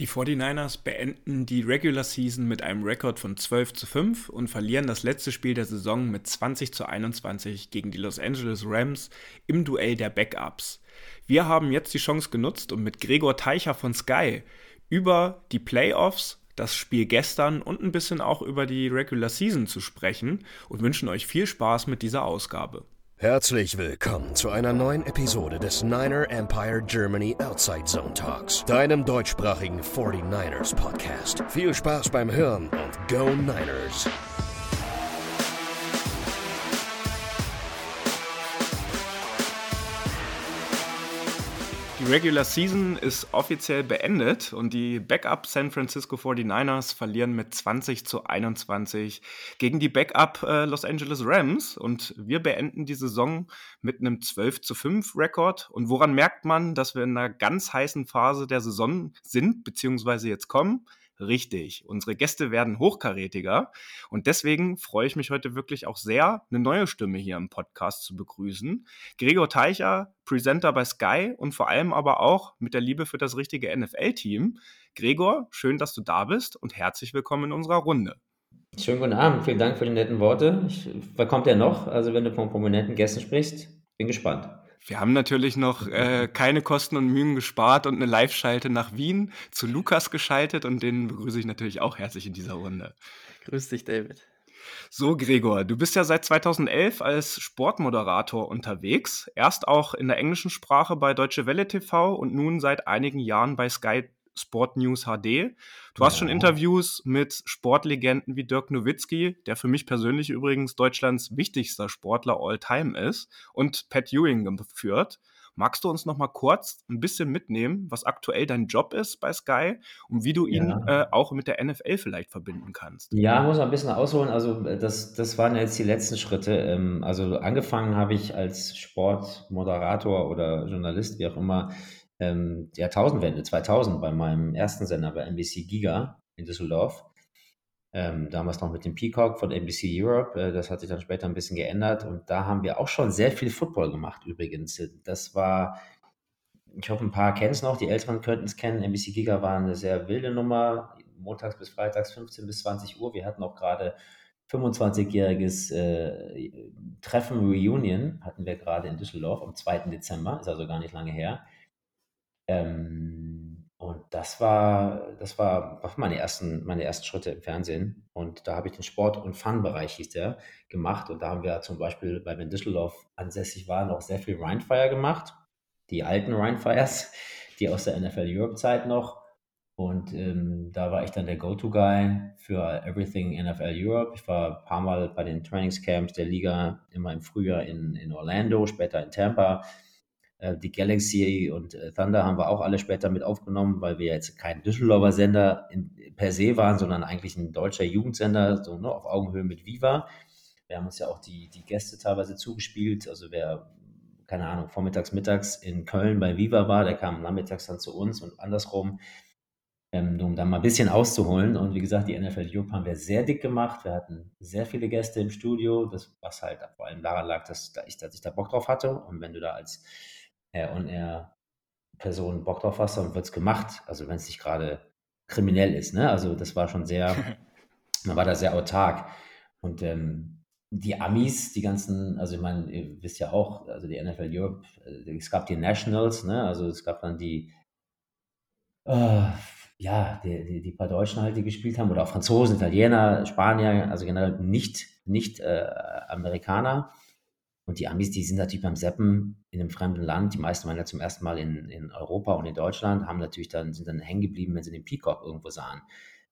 Die 49ers beenden die Regular Season mit einem Rekord von 12 zu 5 und verlieren das letzte Spiel der Saison mit 20 zu 21 gegen die Los Angeles Rams im Duell der Backups. Wir haben jetzt die Chance genutzt, um mit Gregor Teicher von Sky über die Playoffs, das Spiel gestern und ein bisschen auch über die Regular Season zu sprechen und wünschen euch viel Spaß mit dieser Ausgabe. Herzlich willkommen zu einer neuen Episode des Niner Empire Germany Outside Zone Talks, deinem deutschsprachigen 49ers Podcast. Viel Spaß beim Hören und Go Niners! Regular Season ist offiziell beendet und die Backup San Francisco 49ers verlieren mit 20 zu 21 gegen die Backup äh, Los Angeles Rams und wir beenden die Saison mit einem 12 zu 5 Rekord. Und woran merkt man, dass wir in einer ganz heißen Phase der Saison sind, beziehungsweise jetzt kommen? Richtig. Unsere Gäste werden hochkarätiger. Und deswegen freue ich mich heute wirklich auch sehr, eine neue Stimme hier im Podcast zu begrüßen. Gregor Teicher, Presenter bei Sky und vor allem aber auch mit der Liebe für das richtige NFL-Team. Gregor, schön, dass du da bist und herzlich willkommen in unserer Runde. Schönen guten Abend. Vielen Dank für die netten Worte. Ich, wer kommt ja noch? Also, wenn du von prominenten Gästen sprichst, bin gespannt. Wir haben natürlich noch äh, keine Kosten und Mühen gespart und eine Live-Schalte nach Wien zu Lukas geschaltet und den begrüße ich natürlich auch herzlich in dieser Runde. Grüß dich, David. So, Gregor, du bist ja seit 2011 als Sportmoderator unterwegs. Erst auch in der englischen Sprache bei Deutsche Welle TV und nun seit einigen Jahren bei Sky Sport News HD. Du hast schon Interviews mit Sportlegenden wie Dirk Nowitzki, der für mich persönlich übrigens Deutschlands wichtigster Sportler all time ist, und Pat Ewing geführt. Magst du uns noch mal kurz ein bisschen mitnehmen, was aktuell dein Job ist bei Sky und wie du ihn ja. äh, auch mit der NFL vielleicht verbinden kannst? Ja, muss man ein bisschen ausholen. Also äh, das, das waren jetzt die letzten Schritte. Ähm, also angefangen habe ich als Sportmoderator oder Journalist, wie auch immer, ähm, Jahrtausendwende, 2000, bei meinem ersten Sender bei NBC Giga in Düsseldorf. Ähm, damals noch mit dem Peacock von NBC Europe. Äh, das hat sich dann später ein bisschen geändert. Und da haben wir auch schon sehr viel Football gemacht übrigens. Das war, ich hoffe, ein paar kennen es noch, die Älteren könnten es kennen. NBC Giga war eine sehr wilde Nummer. Montags bis Freitags 15 bis 20 Uhr. Wir hatten auch gerade 25-jähriges äh, Treffen Reunion hatten wir gerade in Düsseldorf am 2. Dezember, ist also gar nicht lange her. Ähm, und das war, das war, meine, ersten, meine ersten Schritte im Fernsehen. Und da habe ich den Sport- und Fun-Bereich, hieß der, gemacht. Und da haben wir zum Beispiel, wir in Düsseldorf ansässig waren, auch sehr viel Rheinfire gemacht. Die alten Rheinfires, die aus der NFL Europe-Zeit noch. Und ähm, da war ich dann der Go-To-Guy für Everything NFL Europe. Ich war ein paar Mal bei den Trainingscamps der Liga, immer im Frühjahr in, in Orlando, später in Tampa. Äh, die Galaxy und äh, Thunder haben wir auch alle später mit aufgenommen, weil wir jetzt kein Düsseldorfer Sender in, per se waren, sondern eigentlich ein deutscher Jugendsender, so ne, auf Augenhöhe mit Viva. Wir haben uns ja auch die, die Gäste teilweise zugespielt. Also wer, keine Ahnung, vormittags, mittags in Köln bei Viva war, der kam nachmittags dann zu uns und andersrum. Ähm, um dann mal ein bisschen auszuholen. Und wie gesagt, die NFL Europe haben wir sehr dick gemacht. Wir hatten sehr viele Gäste im Studio, das, was halt vor allem daran lag, dass, ich, dass ich da Bock drauf hatte. Und wenn du da als äh, und er Person Bock drauf hast, dann wird es gemacht. Also wenn es nicht gerade kriminell ist. Ne? Also das war schon sehr, man war da sehr autark. Und ähm, die Amis, die ganzen, also ich meine, ihr wisst ja auch, also die NFL Europe, äh, es gab die Nationals, ne? also es gab dann die, äh, ja, die, die, die, paar Deutschen halt, die gespielt haben, oder auch Franzosen, Italiener, Spanier, also generell nicht, nicht äh, Amerikaner. Und die Amis, die sind natürlich beim Seppen in einem fremden Land. Die meisten waren ja zum ersten Mal in, in Europa und in Deutschland, haben natürlich dann, sind dann hängen geblieben, wenn sie den Peacock irgendwo sahen.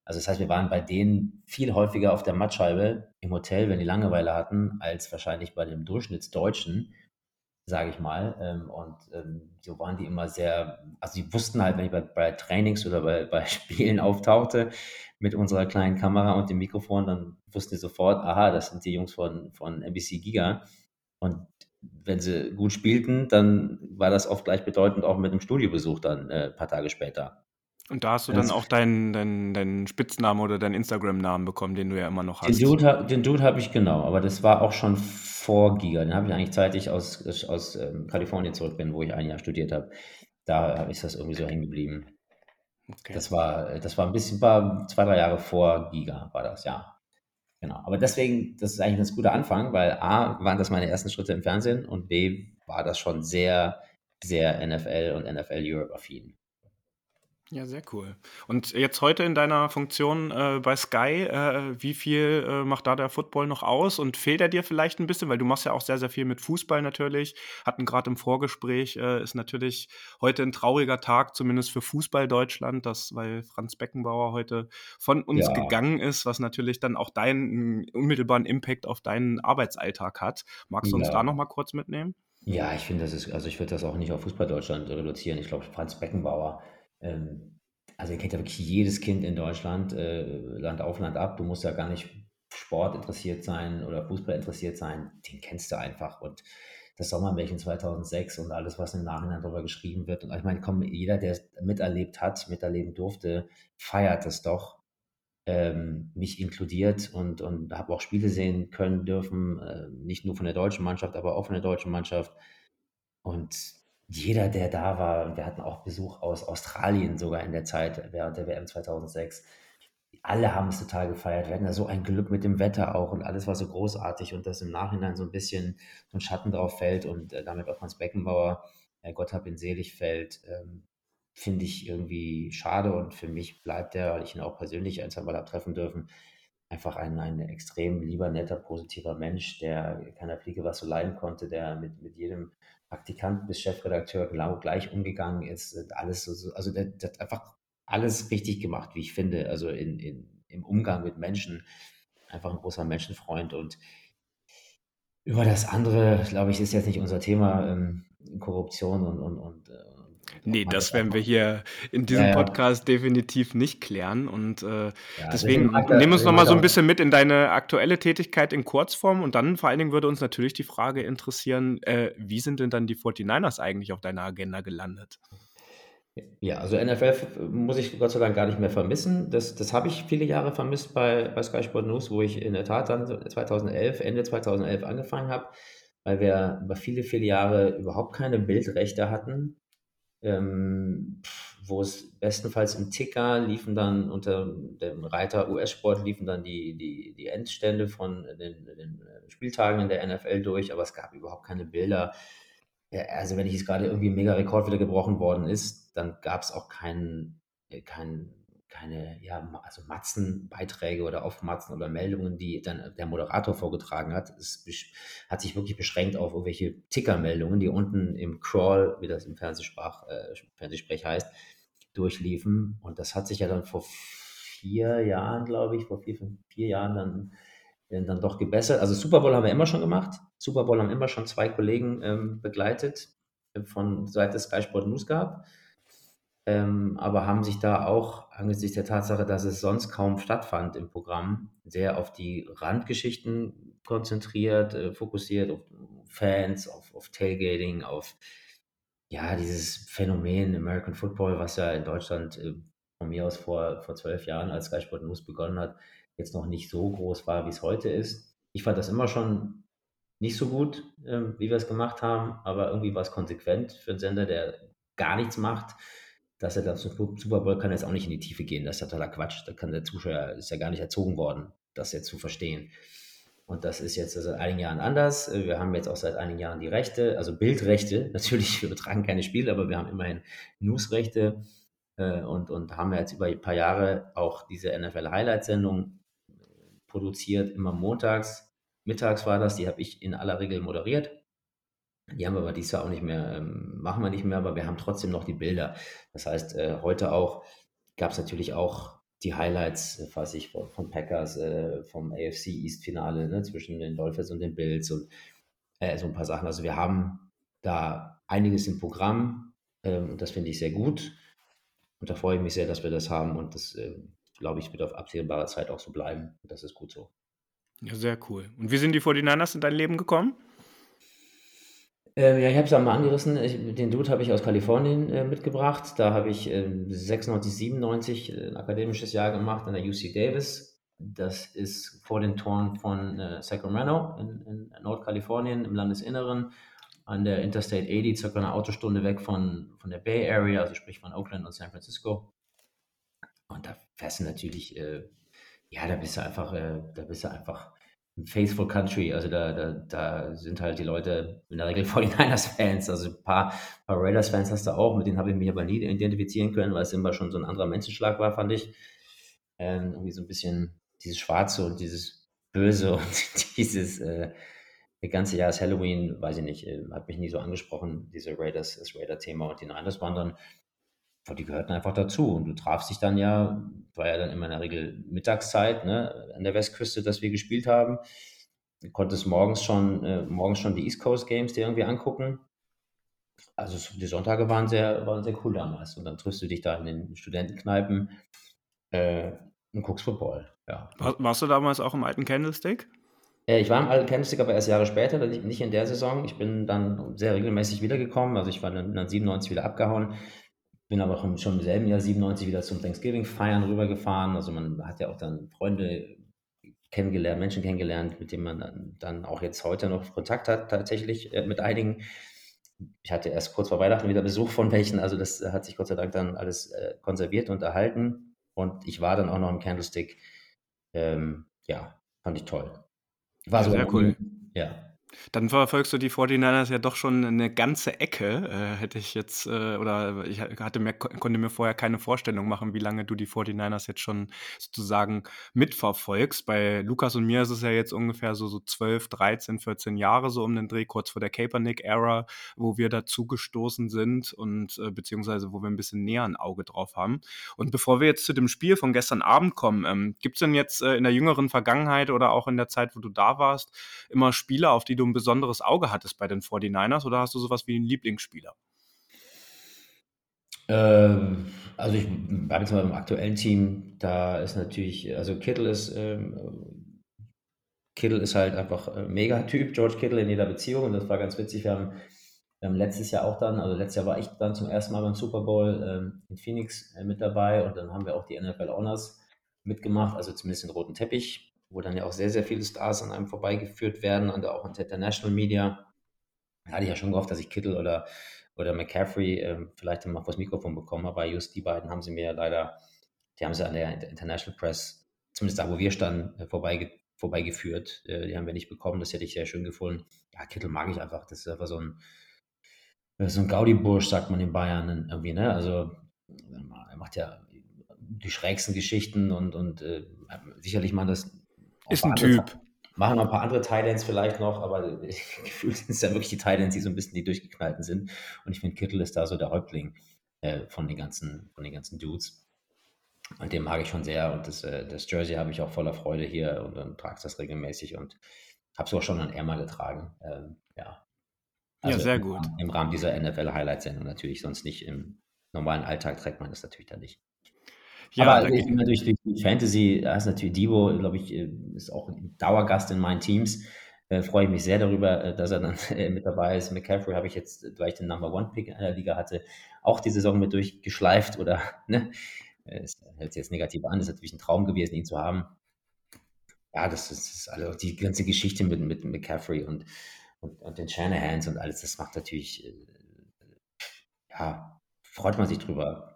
Also das heißt, wir waren bei denen viel häufiger auf der Mattscheibe im Hotel, wenn die Langeweile hatten, als wahrscheinlich bei dem Durchschnittsdeutschen, sage ich mal. Ähm, und ähm, so waren die immer sehr, also die wussten halt, wenn ich bei, bei Trainings oder bei, bei Spielen auftauchte mit unserer kleinen Kamera und dem Mikrofon, dann wussten die sofort, aha, das sind die Jungs von, von NBC Giga. Und wenn sie gut spielten, dann war das oft gleichbedeutend auch mit einem Studiobesuch dann äh, ein paar Tage später. Und da hast du dann auch deinen, deinen, deinen Spitznamen oder deinen Instagram-Namen bekommen, den du ja immer noch hast. Den Dude, den Dude habe ich genau, aber das war auch schon vor Giga. Den habe ich eigentlich zeitig aus, aus ähm, Kalifornien zurück bin, wo ich ein Jahr studiert habe. Da ist das irgendwie so hängen geblieben. Okay. Das war, das war ein bisschen, war zwei, drei Jahre vor Giga war das, ja. Genau. Aber deswegen, das ist eigentlich ein ganz guter Anfang, weil A, waren das meine ersten Schritte im Fernsehen und B, war das schon sehr, sehr NFL und NFL Europe affin. Ja, sehr cool. Und jetzt heute in deiner Funktion äh, bei Sky, äh, wie viel äh, macht da der Football noch aus und fehlt er dir vielleicht ein bisschen, weil du machst ja auch sehr, sehr viel mit Fußball natürlich, hatten gerade im Vorgespräch, äh, ist natürlich heute ein trauriger Tag, zumindest für Fußball Deutschland, das, weil Franz Beckenbauer heute von uns ja. gegangen ist, was natürlich dann auch deinen unmittelbaren Impact auf deinen Arbeitsalltag hat. Magst du ja. uns da nochmal kurz mitnehmen? Ja, ich finde, das ist, also ich würde das auch nicht auf Fußball Deutschland reduzieren. Ich glaube, Franz Beckenbauer ähm, also ihr kennt ja wirklich jedes Kind in Deutschland, äh, Land auf, Land ab. Du musst ja gar nicht Sport interessiert sein oder Fußball interessiert sein. Den kennst du einfach. Und das Sommermärchen 2006 und alles, was im Nachhinein darüber geschrieben wird. Und ich meine, komm, jeder, der es miterlebt hat, miterleben durfte, feiert es doch. Ähm, mich inkludiert und, und habe auch Spiele sehen können dürfen, äh, nicht nur von der deutschen Mannschaft, aber auch von der deutschen Mannschaft. Und jeder, der da war, wir hatten auch Besuch aus Australien sogar in der Zeit während der WM 2006. Alle haben es total gefeiert. Wir hatten da so ein Glück mit dem Wetter auch und alles war so großartig und dass im Nachhinein so ein bisschen so ein Schatten drauf fällt und äh, damit auch Hans Beckenbauer, äh, Gott hab ihn selig, fällt, ähm, finde ich irgendwie schade und für mich bleibt er, weil ich ihn auch persönlich ein, zwei Mal habe treffen dürfen, einfach ein, ein extrem lieber, netter, positiver Mensch, der keiner Fliege was so leiden konnte, der mit, mit jedem Praktikant bis Chefredakteur genau gleich umgegangen ist. Alles so, also der, der, hat einfach alles richtig gemacht, wie ich finde. Also in, in, im Umgang mit Menschen. Einfach ein großer Menschenfreund und über das andere, glaube ich, ist jetzt nicht unser Thema, ähm, Korruption und, und, und, äh, Nee, das werden wir hier in diesem ja, ja. Podcast definitiv nicht klären. Und äh, ja, deswegen nehmen wir uns nochmal so ein bisschen mit in deine aktuelle Tätigkeit in Kurzform. Und dann vor allen Dingen würde uns natürlich die Frage interessieren, äh, wie sind denn dann die 49ers eigentlich auf deiner Agenda gelandet? Ja, also NFL muss ich Gott sei Dank gar nicht mehr vermissen. Das, das habe ich viele Jahre vermisst bei, bei Sky Sport News, wo ich in der Tat dann 2011, Ende 2011 angefangen habe, weil wir über viele, viele Jahre überhaupt keine Bildrechte hatten ähm, wo es bestenfalls im Ticker liefen dann unter dem Reiter US-Sport liefen dann die, die, die Endstände von den, den, Spieltagen in der NFL durch, aber es gab überhaupt keine Bilder. Also wenn ich jetzt gerade irgendwie ein Mega-Rekord wieder gebrochen worden ist, dann gab es auch keinen kein keine, ja, also Matzenbeiträge oder Aufmatzen oder Meldungen, die dann der Moderator vorgetragen hat. Es hat sich wirklich beschränkt auf irgendwelche Tickermeldungen, die unten im Crawl, wie das im Fernsehsprach, äh, Fernsehsprech heißt, durchliefen. Und das hat sich ja dann vor vier Jahren, glaube ich, vor vier, fünf, vier Jahren dann, dann doch gebessert. Also Super Bowl haben wir immer schon gemacht. Super Bowl haben immer schon zwei Kollegen ähm, begleitet äh, von Seite Sky Sport News gehabt ähm, aber haben sich da auch angesichts der Tatsache, dass es sonst kaum stattfand im Programm, sehr auf die Randgeschichten konzentriert, äh, fokussiert, auf Fans, auf, auf Tailgating, auf ja, dieses Phänomen American Football, was ja in Deutschland äh, von mir aus vor, vor zwölf Jahren, als Sky Sport News begonnen hat, jetzt noch nicht so groß war, wie es heute ist. Ich fand das immer schon nicht so gut, äh, wie wir es gemacht haben, aber irgendwie war es konsequent für einen Sender, der gar nichts macht dass er zum Super Bowl kann jetzt auch nicht in die Tiefe gehen. Das ist ja totaler Quatsch. Da kann der Zuschauer, ist ja gar nicht erzogen worden, das jetzt zu verstehen. Und das ist jetzt seit einigen Jahren anders. Wir haben jetzt auch seit einigen Jahren die Rechte, also Bildrechte. Natürlich, wir betragen keine Spiele, aber wir haben immerhin Newsrechte äh, und, und haben jetzt über ein paar Jahre auch diese NFL Highlight-Sendung produziert, immer montags. Mittags war das, die habe ich in aller Regel moderiert. Die haben wir aber dieses Jahr auch nicht mehr, ähm, machen wir nicht mehr, aber wir haben trotzdem noch die Bilder. Das heißt, äh, heute auch gab es natürlich auch die Highlights, äh, weiß ich, von, von Packers, äh, vom AFC East Finale ne, zwischen den Dolphins und den Bills und äh, so ein paar Sachen. Also wir haben da einiges im Programm ähm, und das finde ich sehr gut. Und da freue ich mich sehr, dass wir das haben und das, äh, glaube ich, wird auf absehbare Zeit auch so bleiben. Und das ist gut so. Ja, sehr cool. Und wie sind die 49ers in dein Leben gekommen? Äh, ja, ich habe es ja mal angerissen. Ich, den Dude habe ich aus Kalifornien äh, mitgebracht. Da habe ich äh, 96, 97 ein akademisches Jahr gemacht an der UC Davis. Das ist vor den Toren von äh, Sacramento in, in, Nordkalifornien im Landesinneren an der Interstate 80, circa eine Autostunde weg von, von der Bay Area, also sprich von Oakland und San Francisco. und da fährst du natürlich, äh, ja, da bist du einfach, äh, da bist du einfach ein faithful country. Also da, da, da sind halt die Leute in der Regel 49ers-Fans. Also ein paar, paar Raiders-Fans hast du auch, mit denen habe ich mich aber nie identifizieren können, weil es immer schon so ein anderer Menschenschlag war, fand ich. Ähm, irgendwie so ein bisschen dieses Schwarze und dieses Böse und dieses äh, ganze Jahr ist Halloween, weiß ich nicht, äh, hat mich nie so angesprochen, diese Raiders, das Raider-Thema und die Niners waren dann die gehörten einfach dazu. Und du trafst dich dann ja, war ja dann immer in der Regel Mittagszeit, ne, an der Westküste, dass wir gespielt haben. Du konntest morgens schon, äh, morgens schon die East Coast Games dir irgendwie angucken. Also die Sonntage waren sehr, waren sehr cool damals. Und dann triffst du dich da in den Studentenkneipen äh, und guckst Football. Ja. War, warst du damals auch im alten Candlestick? Äh, ich war im alten Candlestick, aber erst Jahre später, nicht in der Saison. Ich bin dann sehr regelmäßig wiedergekommen. Also ich war dann 97 wieder abgehauen. Bin aber auch schon im selben Jahr 97 wieder zum Thanksgiving feiern rübergefahren. Also man hat ja auch dann Freunde kennengelernt, Menschen kennengelernt, mit denen man dann, auch jetzt heute noch Kontakt hat, tatsächlich äh, mit einigen. Ich hatte erst kurz vor Weihnachten wieder Besuch von welchen, also das hat sich Gott sei Dank dann alles äh, konserviert und erhalten. Und ich war dann auch noch im Candlestick. Ähm, ja, fand ich toll. War ja, sehr cool. Ja, dann verfolgst du die 49ers ja doch schon eine ganze Ecke. Äh, hätte ich jetzt, äh, oder ich hatte mir, konnte mir vorher keine Vorstellung machen, wie lange du die 49ers jetzt schon sozusagen mitverfolgst. Bei Lukas und mir ist es ja jetzt ungefähr so, so 12, 13, 14 Jahre so um den Dreh, kurz vor der Kaepernick-Ära, wo wir dazugestoßen sind und äh, beziehungsweise wo wir ein bisschen näher ein Auge drauf haben. Und bevor wir jetzt zu dem Spiel von gestern Abend kommen, ähm, gibt es denn jetzt äh, in der jüngeren Vergangenheit oder auch in der Zeit, wo du da warst, immer Spiele, auf die du ein besonderes Auge hattest bei den 49ers oder hast du sowas wie einen Lieblingsspieler? Ähm, also ich bleibe jetzt mal beim aktuellen Team, da ist natürlich, also Kittle ist, ähm, Kittle ist halt einfach ein Megatyp, George Kittle in jeder Beziehung und das war ganz witzig. Wir haben, wir letztes Jahr auch dann, also letztes Jahr war ich dann zum ersten Mal beim Super Bowl ähm, in Phoenix äh, mit dabei und dann haben wir auch die NFL Honors mitgemacht, also zumindest den roten Teppich wo dann ja auch sehr, sehr viele Stars an einem vorbeigeführt werden und auch in International Media. Da hatte ich ja schon gehofft, dass ich Kittel oder, oder McCaffrey äh, vielleicht mal vors Mikrofon bekomme, aber just die beiden haben sie mir leider, die haben sie an der International Press, zumindest da, wo wir standen, äh, vorbei, vorbeigeführt. Äh, die haben wir nicht bekommen, das hätte ich sehr schön gefunden. Ja, Kittel mag ich einfach, das ist einfach so ein, so ein Gaudi-Bursch, sagt man in Bayern irgendwie, ne? Also, er macht ja die schrägsten Geschichten und, und äh, sicherlich man das ist ein Typ. Machen noch ein paar andere Titans vielleicht noch, aber gefühlt sind es ja wirklich die Titans, die so ein bisschen die durchgeknallten sind. Und ich finde, Kittel ist da so der Häuptling äh, von, den ganzen, von den ganzen Dudes. Und den mag ich schon sehr. Und das, äh, das Jersey habe ich auch voller Freude hier und dann trage das regelmäßig und habe es auch schon an Erma getragen. Ähm, ja. Also ja, sehr gut. Im, Rahmen dieser NFL-Highlight-Sendung natürlich, sonst nicht im normalen Alltag trägt man das natürlich dann nicht. Ja, Aber ich, natürlich durch Fantasy, da ist natürlich Debo, glaube ich, äh, ist auch ein Dauergast in meinen Teams. Äh, freue ich mich sehr darüber, äh, dass er dann äh, mit dabei ist. McCaffrey habe ich jetzt, weil ich den Number One Pick in der Liga hatte, auch die Saison mit durchgeschleift oder, ne? Es hört sich jetzt negativ an, ist natürlich ein Traum gewesen, ihn zu haben. Ja, das ist, das ist also die ganze Geschichte mit, mit McCaffrey und, und, und den Shanahans und alles, das macht natürlich, äh, ja, freut man sich drüber.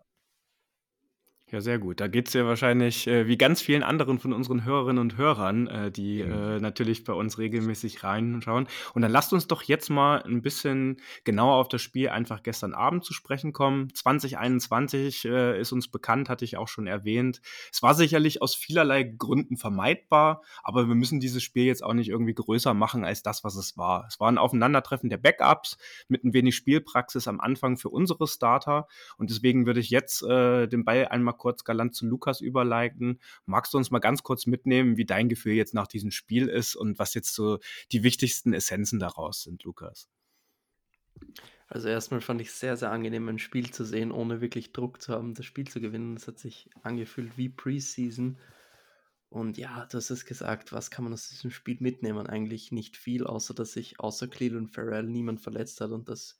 Ja, sehr gut. Da geht es ja wahrscheinlich äh, wie ganz vielen anderen von unseren Hörerinnen und Hörern, äh, die mhm. äh, natürlich bei uns regelmäßig reinschauen. Und dann lasst uns doch jetzt mal ein bisschen genauer auf das Spiel einfach gestern Abend zu sprechen kommen. 2021 äh, ist uns bekannt, hatte ich auch schon erwähnt. Es war sicherlich aus vielerlei Gründen vermeidbar, aber wir müssen dieses Spiel jetzt auch nicht irgendwie größer machen als das, was es war. Es war ein Aufeinandertreffen der Backups mit ein wenig Spielpraxis am Anfang für unsere Starter. Und deswegen würde ich jetzt äh, den Ball einmal kurz galant zu Lukas überleiten. Magst du uns mal ganz kurz mitnehmen, wie dein Gefühl jetzt nach diesem Spiel ist und was jetzt so die wichtigsten Essenzen daraus sind, Lukas? Also erstmal fand ich es sehr, sehr angenehm, ein Spiel zu sehen, ohne wirklich Druck zu haben, das Spiel zu gewinnen. Es hat sich angefühlt wie Preseason. Und ja, du hast es gesagt, was kann man aus diesem Spiel mitnehmen? Eigentlich nicht viel, außer dass sich außer Cleveland Farrell niemand verletzt hat und das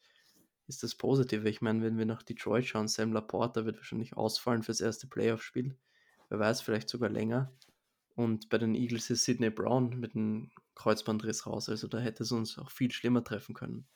ist das Positive. Ich meine, wenn wir nach Detroit schauen, Sam Laporta wird wahrscheinlich ausfallen fürs erste Playoff-Spiel. Wer weiß, vielleicht sogar länger. Und bei den Eagles ist Sidney Brown mit einem Kreuzbandriss raus. Also da hätte es uns auch viel schlimmer treffen können.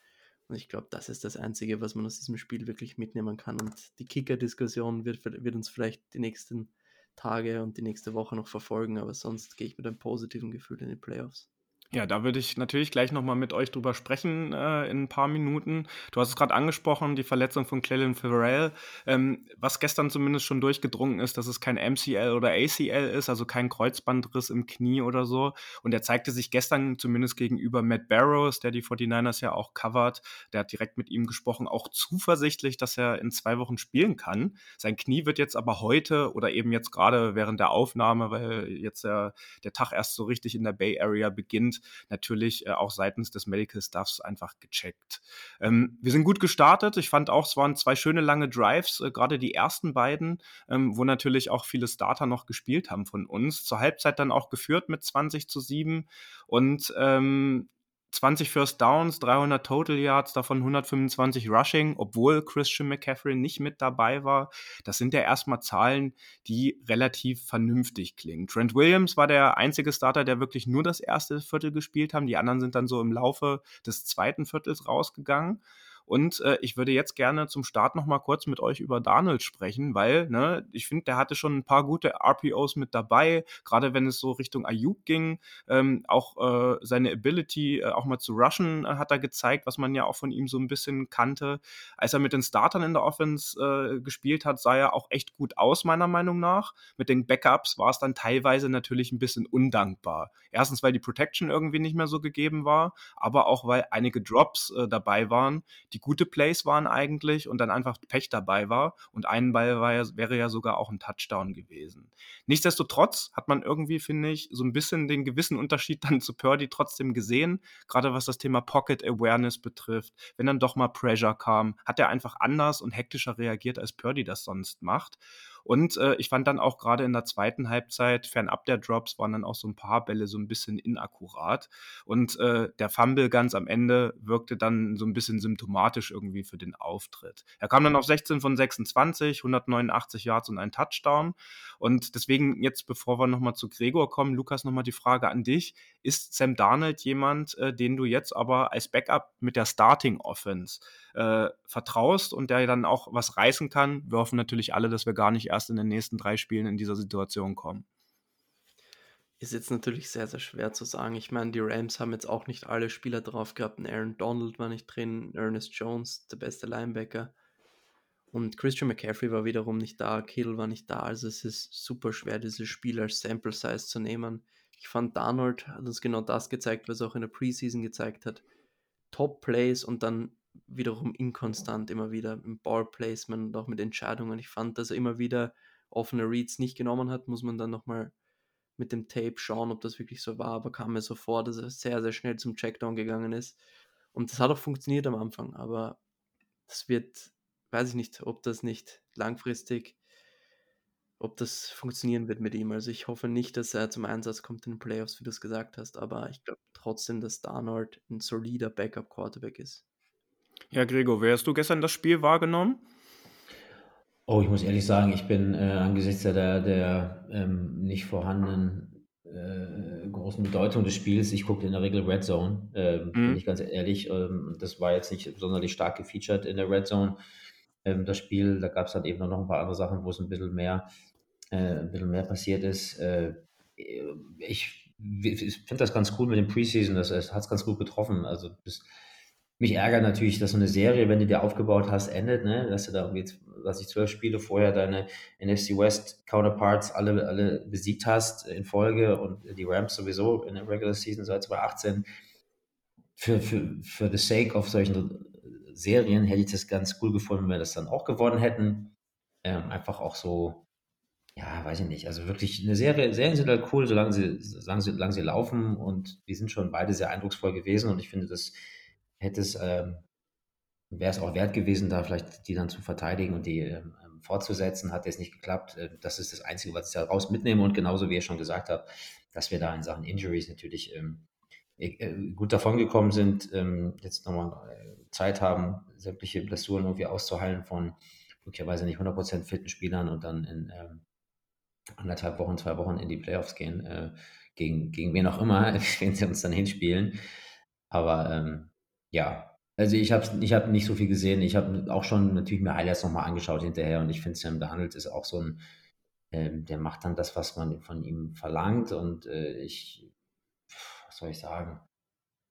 Und ich glaube, das ist das Einzige, was man aus diesem Spiel wirklich mitnehmen kann. Und die Kicker-Diskussion wird, wird uns vielleicht die nächsten Tage und die nächste Woche noch verfolgen, aber sonst gehe ich mit einem positiven Gefühl in die Playoffs. Ja, da würde ich natürlich gleich nochmal mit euch drüber sprechen äh, in ein paar Minuten. Du hast es gerade angesprochen, die Verletzung von Clellan Farrell, ähm, was gestern zumindest schon durchgedrungen ist, dass es kein MCL oder ACL ist, also kein Kreuzbandriss im Knie oder so. Und er zeigte sich gestern zumindest gegenüber Matt Barrows, der die 49ers ja auch covert, der hat direkt mit ihm gesprochen, auch zuversichtlich, dass er in zwei Wochen spielen kann. Sein Knie wird jetzt aber heute oder eben jetzt gerade während der Aufnahme, weil jetzt der, der Tag erst so richtig in der Bay Area beginnt, natürlich äh, auch seitens des Medical Staffs einfach gecheckt. Ähm, wir sind gut gestartet. Ich fand auch, es waren zwei schöne lange Drives, äh, gerade die ersten beiden, ähm, wo natürlich auch viele Starter noch gespielt haben von uns. Zur Halbzeit dann auch geführt mit 20 zu 7 und ähm, 20 First Downs, 300 Total Yards, davon 125 Rushing, obwohl Christian McCaffrey nicht mit dabei war. Das sind ja erstmal Zahlen, die relativ vernünftig klingen. Trent Williams war der einzige Starter, der wirklich nur das erste Viertel gespielt haben. Die anderen sind dann so im Laufe des zweiten Viertels rausgegangen. Und äh, ich würde jetzt gerne zum Start noch mal kurz mit euch über Darnold sprechen, weil ne, ich finde, der hatte schon ein paar gute RPOs mit dabei, gerade wenn es so Richtung Ayuk ging. Ähm, auch äh, seine Ability, äh, auch mal zu rushen, äh, hat er gezeigt, was man ja auch von ihm so ein bisschen kannte. Als er mit den Startern in der Offense äh, gespielt hat, sah er auch echt gut aus, meiner Meinung nach. Mit den Backups war es dann teilweise natürlich ein bisschen undankbar. Erstens, weil die Protection irgendwie nicht mehr so gegeben war, aber auch, weil einige Drops äh, dabei waren, die die gute Plays waren eigentlich und dann einfach Pech dabei war. Und ein Ball war ja, wäre ja sogar auch ein Touchdown gewesen. Nichtsdestotrotz hat man irgendwie, finde ich, so ein bisschen den gewissen Unterschied dann zu Purdy trotzdem gesehen, gerade was das Thema Pocket Awareness betrifft. Wenn dann doch mal Pressure kam, hat er einfach anders und hektischer reagiert, als Purdy das sonst macht. Und äh, ich fand dann auch gerade in der zweiten Halbzeit, fernab der Drops, waren dann auch so ein paar Bälle so ein bisschen inakkurat. Und äh, der Fumble ganz am Ende wirkte dann so ein bisschen symptomatisch irgendwie für den Auftritt. Er kam dann auf 16 von 26, 189 Yards und ein Touchdown. Und deswegen jetzt, bevor wir nochmal zu Gregor kommen, Lukas, nochmal die Frage an dich. Ist Sam Darnold jemand, äh, den du jetzt aber als Backup mit der Starting Offense äh, vertraust und der dann auch was reißen kann? Wir hoffen natürlich alle, dass wir gar nicht erst in den nächsten drei Spielen in dieser Situation kommen. Ist jetzt natürlich sehr, sehr schwer zu sagen. Ich meine, die Rams haben jetzt auch nicht alle Spieler drauf gehabt. Aaron Donald war nicht drin, Ernest Jones, der beste Linebacker. Und Christian McCaffrey war wiederum nicht da, Kittle war nicht da. Also es ist super schwer, dieses Spiel als Sample Size zu nehmen. Ich fand, Darnold hat uns genau das gezeigt, was er auch in der Preseason gezeigt hat. Top Plays und dann wiederum inkonstant immer wieder im Ballplacement und auch mit Entscheidungen. Ich fand, dass er immer wieder offene Reads nicht genommen hat, muss man dann nochmal mit dem Tape schauen, ob das wirklich so war, aber kam mir so vor, dass er sehr, sehr schnell zum Checkdown gegangen ist. Und das hat auch funktioniert am Anfang, aber das wird, weiß ich nicht, ob das nicht langfristig, ob das funktionieren wird mit ihm. Also ich hoffe nicht, dass er zum Einsatz kommt in den Playoffs, wie du es gesagt hast, aber ich glaube trotzdem, dass Darnold ein solider Backup-Quarterback ist. Ja, Gregor, wie hast du gestern das Spiel wahrgenommen? Oh, ich muss ehrlich sagen, ich bin äh, angesichts der, der ähm, nicht vorhandenen äh, großen Bedeutung des Spiels, ich gucke in der Regel Red Zone, äh, mhm. bin ich ganz ehrlich. Ähm, das war jetzt nicht sonderlich stark gefeatured in der Red Zone. Ähm, das Spiel, da gab es dann eben noch ein paar andere Sachen, wo es ein bisschen mehr, äh, ein bisschen mehr passiert ist. Äh, ich, finde das ganz cool mit dem Preseason, das, das hat es ganz gut getroffen. Also das, mich ärgert natürlich, dass so eine Serie, wenn du dir aufgebaut hast, endet, ne? dass du da jetzt, was ich zwölf Spiele vorher deine NFC West Counterparts alle, alle besiegt hast in Folge und die Rams sowieso in der Regular Season seit 2018. Für, für, für the sake of solchen Serien hätte ich das ganz cool gefunden, wenn wir das dann auch gewonnen hätten. Ähm, einfach auch so, ja, weiß ich nicht. Also wirklich eine Serie, Serien sind halt cool, solange sie, solange sie, solange sie laufen und die sind schon beide sehr eindrucksvoll gewesen und ich finde, das hätte es, ähm, wäre es auch wert gewesen, da vielleicht die dann zu verteidigen und die ähm, ähm fortzusetzen. Hat jetzt nicht geklappt. Äh, das ist das Einzige, was ich daraus mitnehme. Und genauso wie ihr schon gesagt habt, dass wir da in Sachen Injuries natürlich ähm, äh, äh gut davongekommen sind, ähm, jetzt nochmal äh, Zeit haben, sämtliche Blessuren irgendwie auszuheilen von möglicherweise nicht 100% fitten Spielern und dann in ähm, anderthalb Wochen, zwei Wochen in die Playoffs gehen, äh, gegen, gegen wen auch immer, wenn sie uns dann hinspielen. Aber ähm, ja, also ich habe ich hab nicht so viel gesehen. Ich habe auch schon natürlich mir Highlights nochmal angeschaut hinterher und ich finde Sam Darnold ist auch so ein, ähm, der macht dann das, was man von ihm verlangt und äh, ich, was soll ich sagen,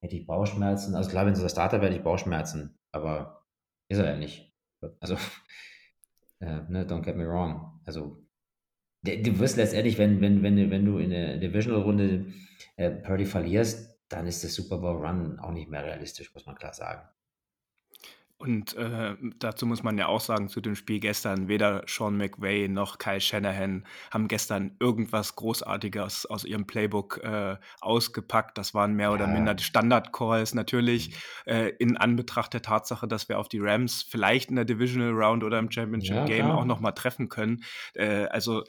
hätte ich Bauchschmerzen, also klar, wenn es der Starter wäre, hätte ich Bauchschmerzen, aber ist er ja nicht. Also, äh, ne, don't get me wrong. Also, du wirst letztendlich, wenn, wenn, wenn, wenn du in der Divisional-Runde äh, Purdy verlierst, dann ist der Super Bowl Run auch nicht mehr realistisch, muss man klar sagen. Und äh, dazu muss man ja auch sagen, zu dem Spiel gestern, weder Sean McVay noch Kyle Shanahan haben gestern irgendwas Großartiges aus ihrem Playbook äh, ausgepackt. Das waren mehr ja. oder minder die Standard-Calls. Natürlich äh, in Anbetracht der Tatsache, dass wir auf die Rams vielleicht in der Divisional Round oder im Championship ja, Game auch nochmal treffen können. Äh, also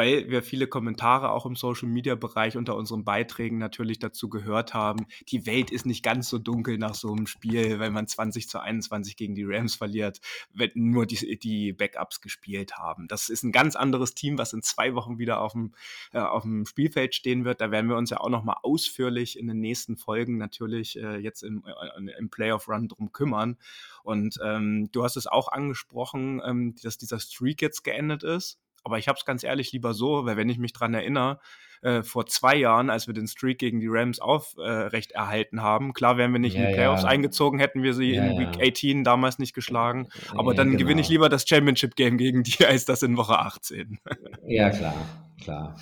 weil wir viele Kommentare auch im Social-Media-Bereich unter unseren Beiträgen natürlich dazu gehört haben, die Welt ist nicht ganz so dunkel nach so einem Spiel, wenn man 20 zu 21 gegen die Rams verliert, wenn nur die, die Backups gespielt haben. Das ist ein ganz anderes Team, was in zwei Wochen wieder auf dem, äh, auf dem Spielfeld stehen wird. Da werden wir uns ja auch nochmal ausführlich in den nächsten Folgen natürlich äh, jetzt im, äh, im Playoff-Run drum kümmern. Und ähm, du hast es auch angesprochen, ähm, dass dieser Streak jetzt geendet ist. Aber ich habe es ganz ehrlich lieber so, weil wenn ich mich dran erinnere, äh, vor zwei Jahren, als wir den Streak gegen die Rams aufrecht äh, erhalten haben. Klar wären wir nicht ja, in die Playoffs ja. eingezogen, hätten wir sie ja, in Week 18 damals nicht geschlagen. Aber dann genau. gewinne ich lieber das Championship-Game gegen die, als das in Woche 18. Ja, klar, klar.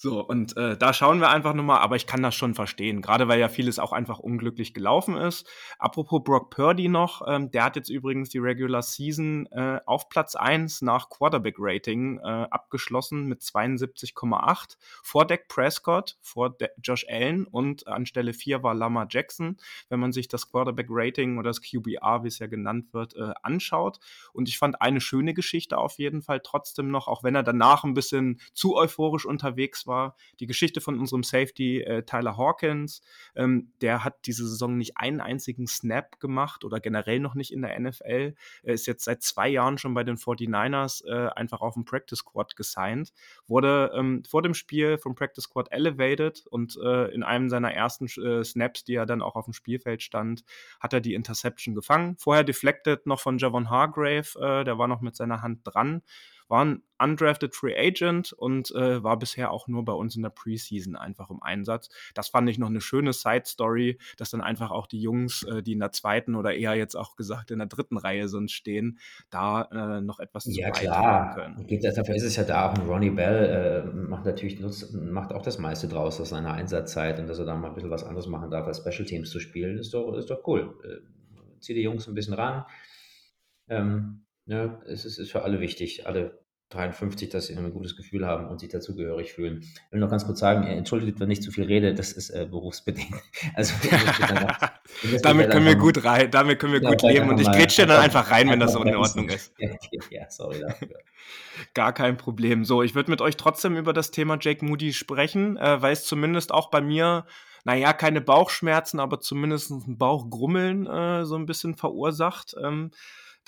So, und äh, da schauen wir einfach nochmal, aber ich kann das schon verstehen, gerade weil ja vieles auch einfach unglücklich gelaufen ist. Apropos Brock Purdy noch, ähm, der hat jetzt übrigens die Regular Season äh, auf Platz 1 nach Quarterback-Rating äh, abgeschlossen mit 72,8 vor Dak Prescott, vor De Josh Allen und an Stelle 4 war Lama Jackson, wenn man sich das Quarterback-Rating oder das QBR, wie es ja genannt wird, äh, anschaut. Und ich fand eine schöne Geschichte auf jeden Fall trotzdem noch, auch wenn er danach ein bisschen zu euphorisch unterwegs war. Die Geschichte von unserem Safety äh, Tyler Hawkins, ähm, der hat diese Saison nicht einen einzigen Snap gemacht oder generell noch nicht in der NFL. Er ist jetzt seit zwei Jahren schon bei den 49ers äh, einfach auf dem Practice Squad gesigned, wurde ähm, vor dem Spiel vom Practice Squad elevated und äh, in einem seiner ersten äh, Snaps, die er dann auch auf dem Spielfeld stand, hat er die Interception gefangen. Vorher deflected noch von Javon Hargrave, äh, der war noch mit seiner Hand dran war ein undrafted Free Agent und äh, war bisher auch nur bei uns in der Preseason einfach im Einsatz. Das fand ich noch eine schöne Side-Story, dass dann einfach auch die Jungs, äh, die in der zweiten oder eher jetzt auch gesagt in der dritten Reihe sonst stehen, da äh, noch etwas zu ja, klar. können. Geht dafür ist es ja da. Auch Ronnie Bell äh, macht natürlich nutzt, macht auch das meiste draus aus seiner Einsatzzeit und dass er da mal ein bisschen was anderes machen darf, als Special Teams zu spielen, ist doch, ist doch cool. Äh, zieh die Jungs ein bisschen ran. Ähm, ja, es ist, ist für alle wichtig, alle 53, dass sie ein gutes Gefühl haben und sich dazugehörig fühlen. Ich will noch ganz kurz sagen, entschuldigt, wenn ich zu viel rede, das ist äh, berufsbedingt. Also damit können wir gut rein, damit können wir ja, gut leben und ich grätsche dann einfach rein, wenn das so in Ordnung ist. Ja, sorry dafür. Gar kein Problem. So, ich würde mit euch trotzdem über das Thema Jake Moody sprechen, äh, weil es zumindest auch bei mir naja, keine Bauchschmerzen, aber zumindest ein Bauchgrummeln äh, so ein bisschen verursacht. Ähm,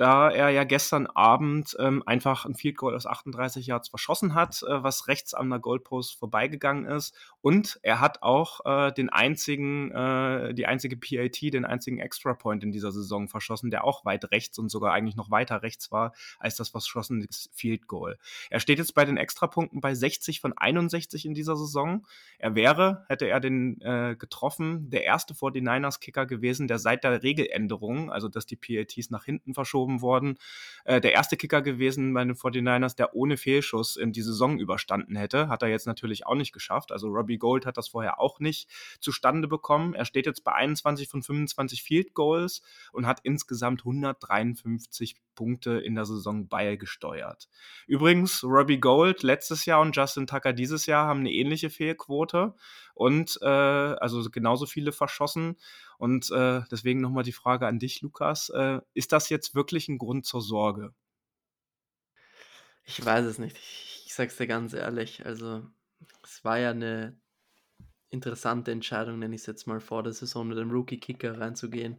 da er ja gestern Abend ähm, einfach ein Field Goal aus 38 Yards verschossen hat, äh, was rechts an der Goalpost vorbeigegangen ist. Und er hat auch äh, den einzigen, äh, die einzige PAT, den einzigen Extra Point in dieser Saison verschossen, der auch weit rechts und sogar eigentlich noch weiter rechts war als das verschossene Field Goal. Er steht jetzt bei den Extrapunkten bei 60 von 61 in dieser Saison. Er wäre, hätte er den äh, getroffen, der erste 49ers-Kicker gewesen, der seit der Regeländerung, also dass die PATs nach hinten verschoben geschoben worden. Äh, der erste Kicker gewesen bei den 49ers, der ohne Fehlschuss in die Saison überstanden hätte. Hat er jetzt natürlich auch nicht geschafft. Also Robbie Gold hat das vorher auch nicht zustande bekommen. Er steht jetzt bei 21 von 25 Field Goals und hat insgesamt 153 Punkte in der Saison beigesteuert. Übrigens, Robbie Gold letztes Jahr und Justin Tucker dieses Jahr haben eine ähnliche Fehlquote und äh, also genauso viele verschossen. Und äh, deswegen nochmal die Frage an dich, Lukas. Äh, ist das jetzt wirklich ein Grund zur Sorge? Ich weiß es nicht. Ich, ich sag's dir ganz ehrlich. Also, es war ja eine interessante Entscheidung, nenne ich es jetzt mal, vor der Saison mit dem Rookie-Kicker reinzugehen.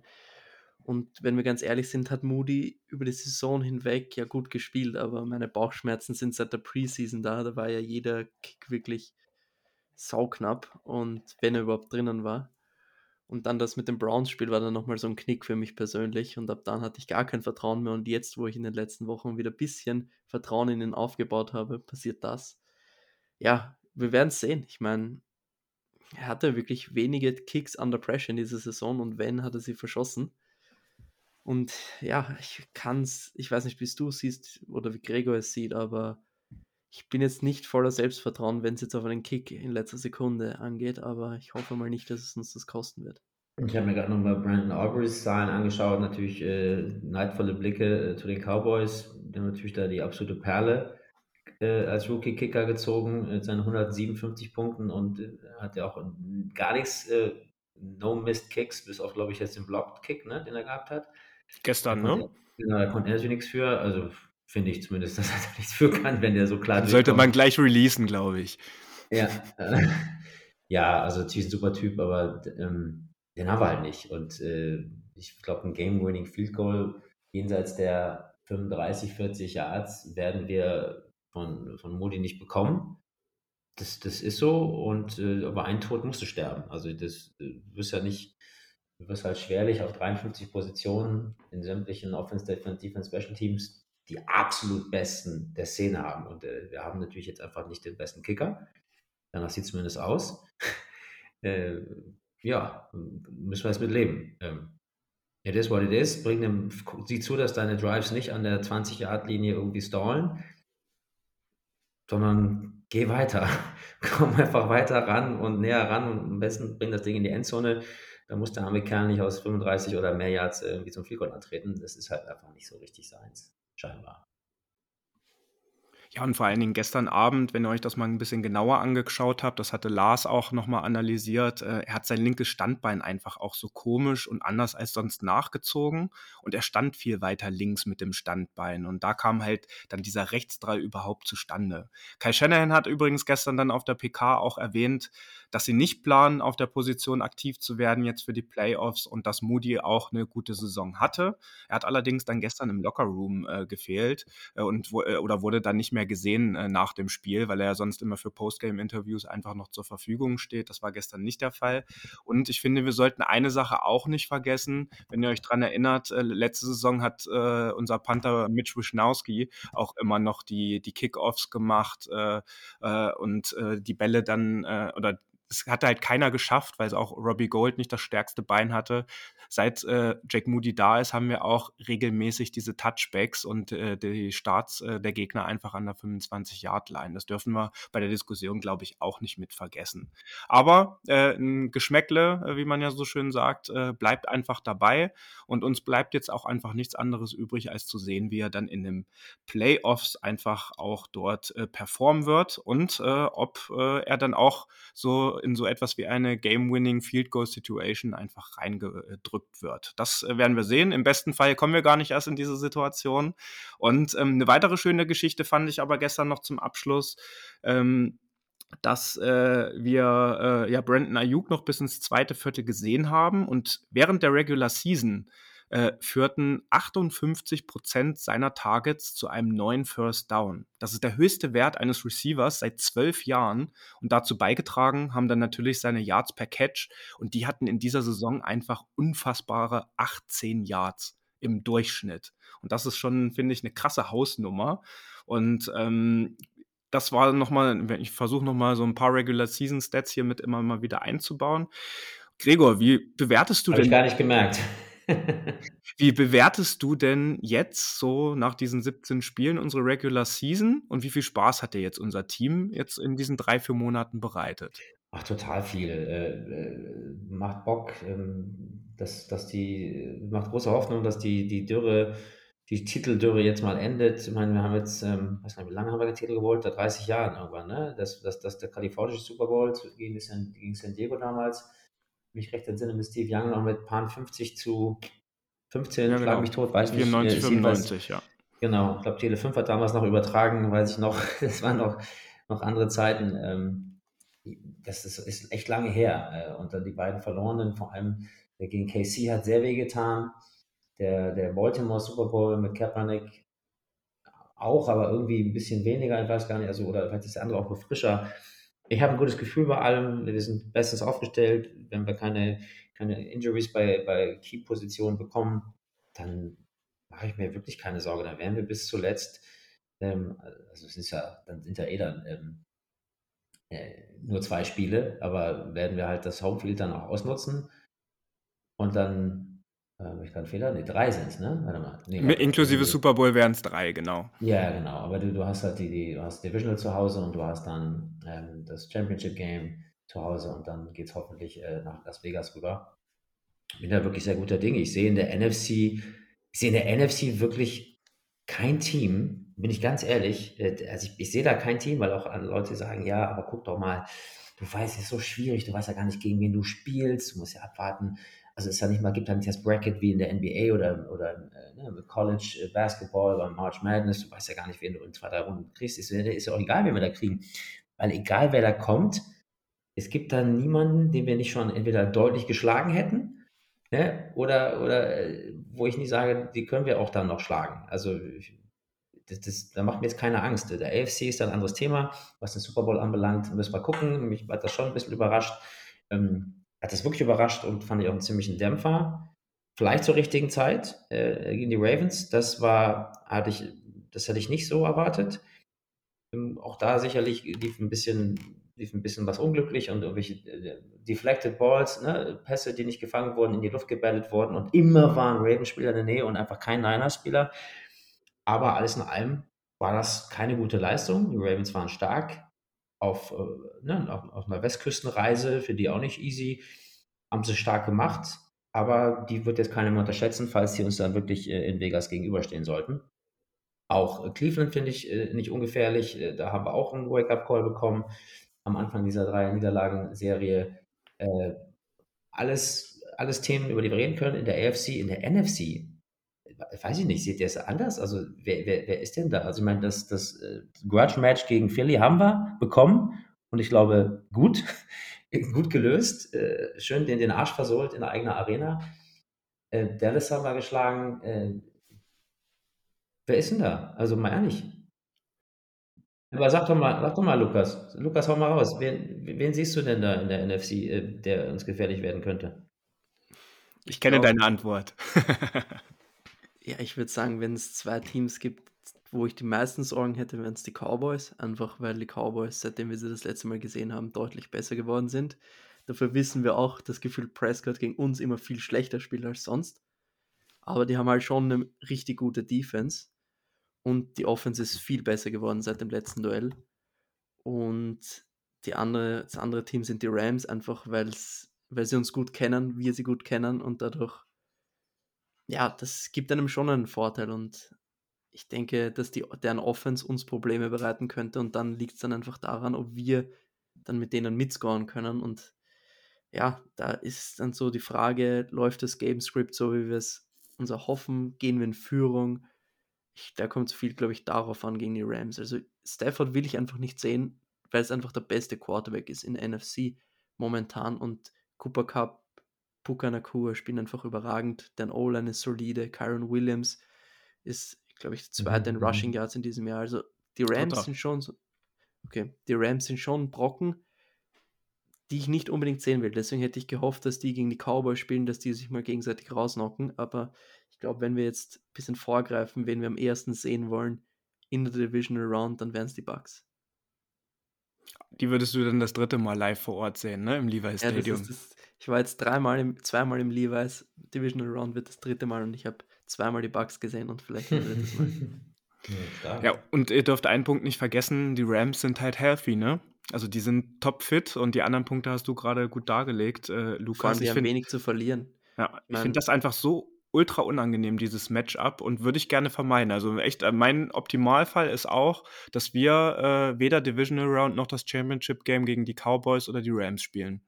Und wenn wir ganz ehrlich sind, hat Moody über die Saison hinweg ja gut gespielt, aber meine Bauchschmerzen sind seit der Preseason da. Da war ja jeder Kick wirklich sauknapp und wenn er überhaupt drinnen war. Und dann das mit dem Browns-Spiel war dann nochmal so ein Knick für mich persönlich. Und ab dann hatte ich gar kein Vertrauen mehr. Und jetzt, wo ich in den letzten Wochen wieder ein bisschen Vertrauen in ihn aufgebaut habe, passiert das. Ja, wir werden es sehen. Ich meine, er hatte wirklich wenige Kicks under pressure in dieser Saison und wenn, hat er sie verschossen. Und ja, ich kann es, ich weiß nicht, wie du es siehst oder wie Gregor es sieht, aber ich bin jetzt nicht voller Selbstvertrauen, wenn es jetzt auf einen Kick in letzter Sekunde angeht, aber ich hoffe mal nicht, dass es uns das kosten wird. Ich habe mir gerade nochmal Brandon Aubrey's Zahlen angeschaut, natürlich äh, neidvolle Blicke äh, zu den Cowboys, die haben natürlich da die absolute Perle äh, als Rookie-Kicker gezogen mit seinen 157 Punkten und äh, hat ja auch gar nichts, äh, no-missed Kicks, bis auf, glaube ich, jetzt den Blocked-Kick, ne, den er gehabt hat. Gestern, ne? Genau, da konnte er natürlich nichts für, also finde ich zumindest, dass er da nichts für kann, wenn der so klar Sollte man gleich releasen, glaube ich. Ja, äh, ja, also natürlich ein super Typ, aber ähm, den haben wir halt nicht. Und äh, ich glaube, ein Game-Winning Field Goal jenseits der 35, 40 Yards werden wir von, von Modi nicht bekommen. Das, das ist so, und äh, aber ein Tod musst du sterben. Also das äh, wirst ja nicht, du wirst halt schwerlich auf 53 Positionen in sämtlichen Offense, Defense, Defense, Special Teams die absolut besten der Szene haben. Und äh, wir haben natürlich jetzt einfach nicht den besten Kicker. Danach sieht es zumindest aus. äh, ja, müssen wir jetzt mit leben. Ähm, it is what it is. Bring dem, sieh zu, dass deine Drives nicht an der 20-Yard-Linie irgendwie stallen sondern geh weiter. Komm einfach weiter ran und näher ran und am besten bring das Ding in die Endzone. Da muss der arme Kerl nicht aus 35 oder mehr Yards irgendwie zum Field antreten. Das ist halt einfach nicht so richtig seins, 帅吗 Ja, und vor allen Dingen gestern Abend, wenn ihr euch das mal ein bisschen genauer angeschaut habt, das hatte Lars auch nochmal analysiert, äh, er hat sein linkes Standbein einfach auch so komisch und anders als sonst nachgezogen und er stand viel weiter links mit dem Standbein und da kam halt dann dieser Rechtsdrall überhaupt zustande. Kai Shanahan hat übrigens gestern dann auf der PK auch erwähnt, dass sie nicht planen, auf der Position aktiv zu werden jetzt für die Playoffs und dass Moody auch eine gute Saison hatte. Er hat allerdings dann gestern im Lockerroom äh, gefehlt äh, und wo, äh, oder wurde dann nicht mehr gesehen äh, nach dem Spiel, weil er ja sonst immer für Postgame-Interviews einfach noch zur Verfügung steht. Das war gestern nicht der Fall. Und ich finde, wir sollten eine Sache auch nicht vergessen. Wenn ihr euch daran erinnert, äh, letzte Saison hat äh, unser Panther Mitch Wischnowski auch immer noch die, die Kickoffs gemacht und die Bälle dann oder es hat halt keiner geschafft, weil es auch Robbie Gold nicht das stärkste Bein hatte. Seit äh, Jack Moody da ist, haben wir auch regelmäßig diese Touchbacks und äh, die Starts äh, der Gegner einfach an der 25-Yard-Line. Das dürfen wir bei der Diskussion, glaube ich, auch nicht mit vergessen. Aber äh, ein Geschmäckle, äh, wie man ja so schön sagt, äh, bleibt einfach dabei und uns bleibt jetzt auch einfach nichts anderes übrig, als zu sehen, wie er dann in den Playoffs einfach auch dort performen wird und ob er dann auch so in so etwas wie eine Game-Winning Field Goal Situation einfach reingedrückt wird. Das äh, werden wir sehen. Im besten Fall kommen wir gar nicht erst in diese Situation. Und ähm, eine weitere schöne Geschichte fand ich aber gestern noch zum Abschluss. Ähm, dass äh, wir äh, ja Brandon Ayuk noch bis ins zweite Viertel gesehen haben und während der Regular Season äh, führten 58 Prozent seiner Targets zu einem neuen First Down. Das ist der höchste Wert eines Receivers seit zwölf Jahren und dazu beigetragen haben dann natürlich seine Yards per Catch und die hatten in dieser Saison einfach unfassbare 18 Yards im Durchschnitt. Und das ist schon, finde ich, eine krasse Hausnummer. Und ähm, das war nochmal, ich versuche nochmal so ein paar Regular Season Stats hier mit immer mal wieder einzubauen. Gregor, wie bewertest du Hab denn? Ich gar nicht gemerkt. Wie bewertest du denn jetzt so nach diesen 17 Spielen unsere Regular Season und wie viel Spaß hat dir jetzt unser Team jetzt in diesen drei, vier Monaten bereitet? Ach, total viel. Äh, äh, macht Bock, ähm, dass, dass die, macht große Hoffnung, dass die, die Dürre, die Titeldürre jetzt mal endet. Ich meine, wir haben jetzt, ähm, weiß nicht, wie lange haben wir den Titel geholt? Da 30 Jahren irgendwann, ne? Das, das, das der kalifornische Super Bowl gegen San Diego damals mich recht entsinne, mit Steve Young noch mit Paar 50 zu 15, ja, genau. schlag mich tot, weiß 94, nicht. 95, ja. Genau, ich glaube, Tele 5 hat damals noch übertragen, weiß ich noch, das waren noch, noch andere Zeiten. Ähm, das ist, ist, echt lange her. Äh, und dann die beiden Verlorenen, vor allem der gegen KC hat sehr weh getan. Der, der Baltimore Super Bowl mit Kaepernick auch, aber irgendwie ein bisschen weniger, ich weiß gar nicht, also, oder vielleicht ist der andere auch nur frischer ich habe ein gutes Gefühl bei allem. Wir sind bestens aufgestellt. Wenn wir keine, keine Injuries bei, bei Key-Positionen bekommen, dann mache ich mir wirklich keine Sorge. Dann werden wir bis zuletzt, ähm, also es ist ja, dann sind ja eh dann ähm, äh, nur zwei Spiele, aber werden wir halt das Homefield dann auch ausnutzen und dann, äh, ich kann Fehler, nee, drei sind es, ne? Warte mal. Nee, Mit, inklusive Super Bowl wären es drei, genau. Ja, genau, aber du, du hast halt die, die, du hast Divisional zu Hause und du hast dann ähm, das Championship Game zu Hause und dann geht es hoffentlich äh, nach Las Vegas rüber. Ich bin da wirklich sehr guter Dinge. Ich sehe in der NFC, ich sehe in der NFC wirklich kein Team, bin ich ganz ehrlich, äh, also ich, ich sehe da kein Team, weil auch Leute sagen, ja, aber guck doch mal, du weißt, es ist so schwierig, du weißt ja gar nicht, gegen wen du spielst, du musst ja abwarten. Also es ja nicht mal, gibt nicht das Bracket wie in der NBA oder, oder äh, ne, College äh, Basketball oder March Madness, du weißt ja gar nicht, wen du in zwei, drei Runden kriegst. Ist, ist ja auch egal, wen wir da kriegen. Weil egal, wer da kommt, es gibt da niemanden, den wir nicht schon entweder deutlich geschlagen hätten, ne, oder, oder wo ich nicht sage, die können wir auch dann noch schlagen. Also das, das, da macht mir jetzt keine Angst. Der AFC ist ein anderes Thema, was den Super Bowl anbelangt. Müssen wir gucken. Mich hat das schon ein bisschen überrascht. Ähm, hat das wirklich überrascht und fand ich auch einen ziemlichen Dämpfer. Vielleicht zur richtigen Zeit äh, gegen die Ravens. Das war, hatte ich, das hätte ich nicht so erwartet. Ähm, auch da sicherlich lief ein bisschen, lief ein bisschen was unglücklich und irgendwelche äh, deflected Balls, ne, Pässe, die nicht gefangen wurden, in die Luft gebellet wurden und immer waren Ravens-Spieler in der Nähe und einfach kein Niners-Spieler. Aber alles in allem war das keine gute Leistung. Die Ravens waren stark auf, äh, ne, auf, auf, einer Westküstenreise, für die auch nicht easy, haben sie stark gemacht. Aber die wird jetzt keiner mehr unterschätzen, falls sie uns dann wirklich äh, in Vegas gegenüberstehen sollten. Auch äh, Cleveland finde ich nicht ungefährlich. Äh, da haben wir auch einen Wake-up-Call bekommen am Anfang dieser drei Niederlagen-Serie. Äh, alles, alles Themen, über die wir reden können. In der AFC, in der NFC weiß ich nicht, seht ihr es anders? Also, wer, wer, wer ist denn da? Also, ich meine, das, das äh, Grudge-Match gegen Philly haben wir bekommen und ich glaube, gut, gut gelöst. Äh, schön den, den Arsch versohlt in der eigenen Arena. Äh, Dallas haben wir geschlagen. Äh, wer ist denn da? Also, mal ehrlich. Aber sag doch mal, sag doch mal, Lukas. Lukas, hau mal raus. Wen, wen siehst du denn da in der NFC, der uns gefährlich werden könnte? Ich kenne oh. deine Antwort. Ja, ich würde sagen, wenn es zwei Teams gibt, wo ich die meisten Sorgen hätte, wären es die Cowboys. Einfach weil die Cowboys, seitdem wir sie das letzte Mal gesehen haben, deutlich besser geworden sind. Dafür wissen wir auch, das Gefühl Prescott gegen uns immer viel schlechter spielt als sonst. Aber die haben halt schon eine richtig gute Defense. Und die Offense ist viel besser geworden seit dem letzten Duell. Und die andere, das andere Team sind die Rams, einfach weil sie uns gut kennen, wir sie gut kennen und dadurch ja, das gibt einem schon einen Vorteil und ich denke, dass die, deren Offense uns Probleme bereiten könnte und dann liegt es dann einfach daran, ob wir dann mit denen mitscoren können und ja, da ist dann so die Frage, läuft das Game Script so, wie wir es uns erhoffen, gehen wir in Führung? Ich, da kommt es viel, glaube ich, darauf an gegen die Rams. Also Stafford will ich einfach nicht sehen, weil es einfach der beste Quarterback ist in NFC momentan und Cooper Cup Puka Nakua spielen einfach überragend. Dan Olan ist solide. Kyron Williams ist, glaube ich, der zweite in mhm, Rushing mhm. Yards in diesem Jahr. Also die Rams Total. sind schon so. Okay, die Rams sind schon Brocken, die ich nicht unbedingt sehen will. Deswegen hätte ich gehofft, dass die gegen die Cowboys spielen, dass die sich mal gegenseitig rausnocken. Aber ich glaube, wenn wir jetzt ein bisschen vorgreifen, wen wir am ersten sehen wollen in der Divisional Round, dann wären es die Bucks. Die würdest du dann das dritte Mal live vor Ort sehen, ne? Im Levi Stadium. Ja, das ist das, ich war jetzt dreimal, im, zweimal im Levi's Divisional Round, wird das dritte Mal und ich habe zweimal die Bugs gesehen und vielleicht ein drittes Mal. ja, und ihr dürft einen Punkt nicht vergessen, die Rams sind halt healthy, ne? Also die sind top fit und die anderen Punkte hast du gerade gut dargelegt, äh, Lukas. Vor allem, die ich haben find, wenig zu verlieren. Ja, ich finde das einfach so ultra unangenehm, dieses Matchup, und würde ich gerne vermeiden. Also echt, äh, mein Optimalfall ist auch, dass wir äh, weder Divisional Round noch das Championship Game gegen die Cowboys oder die Rams spielen.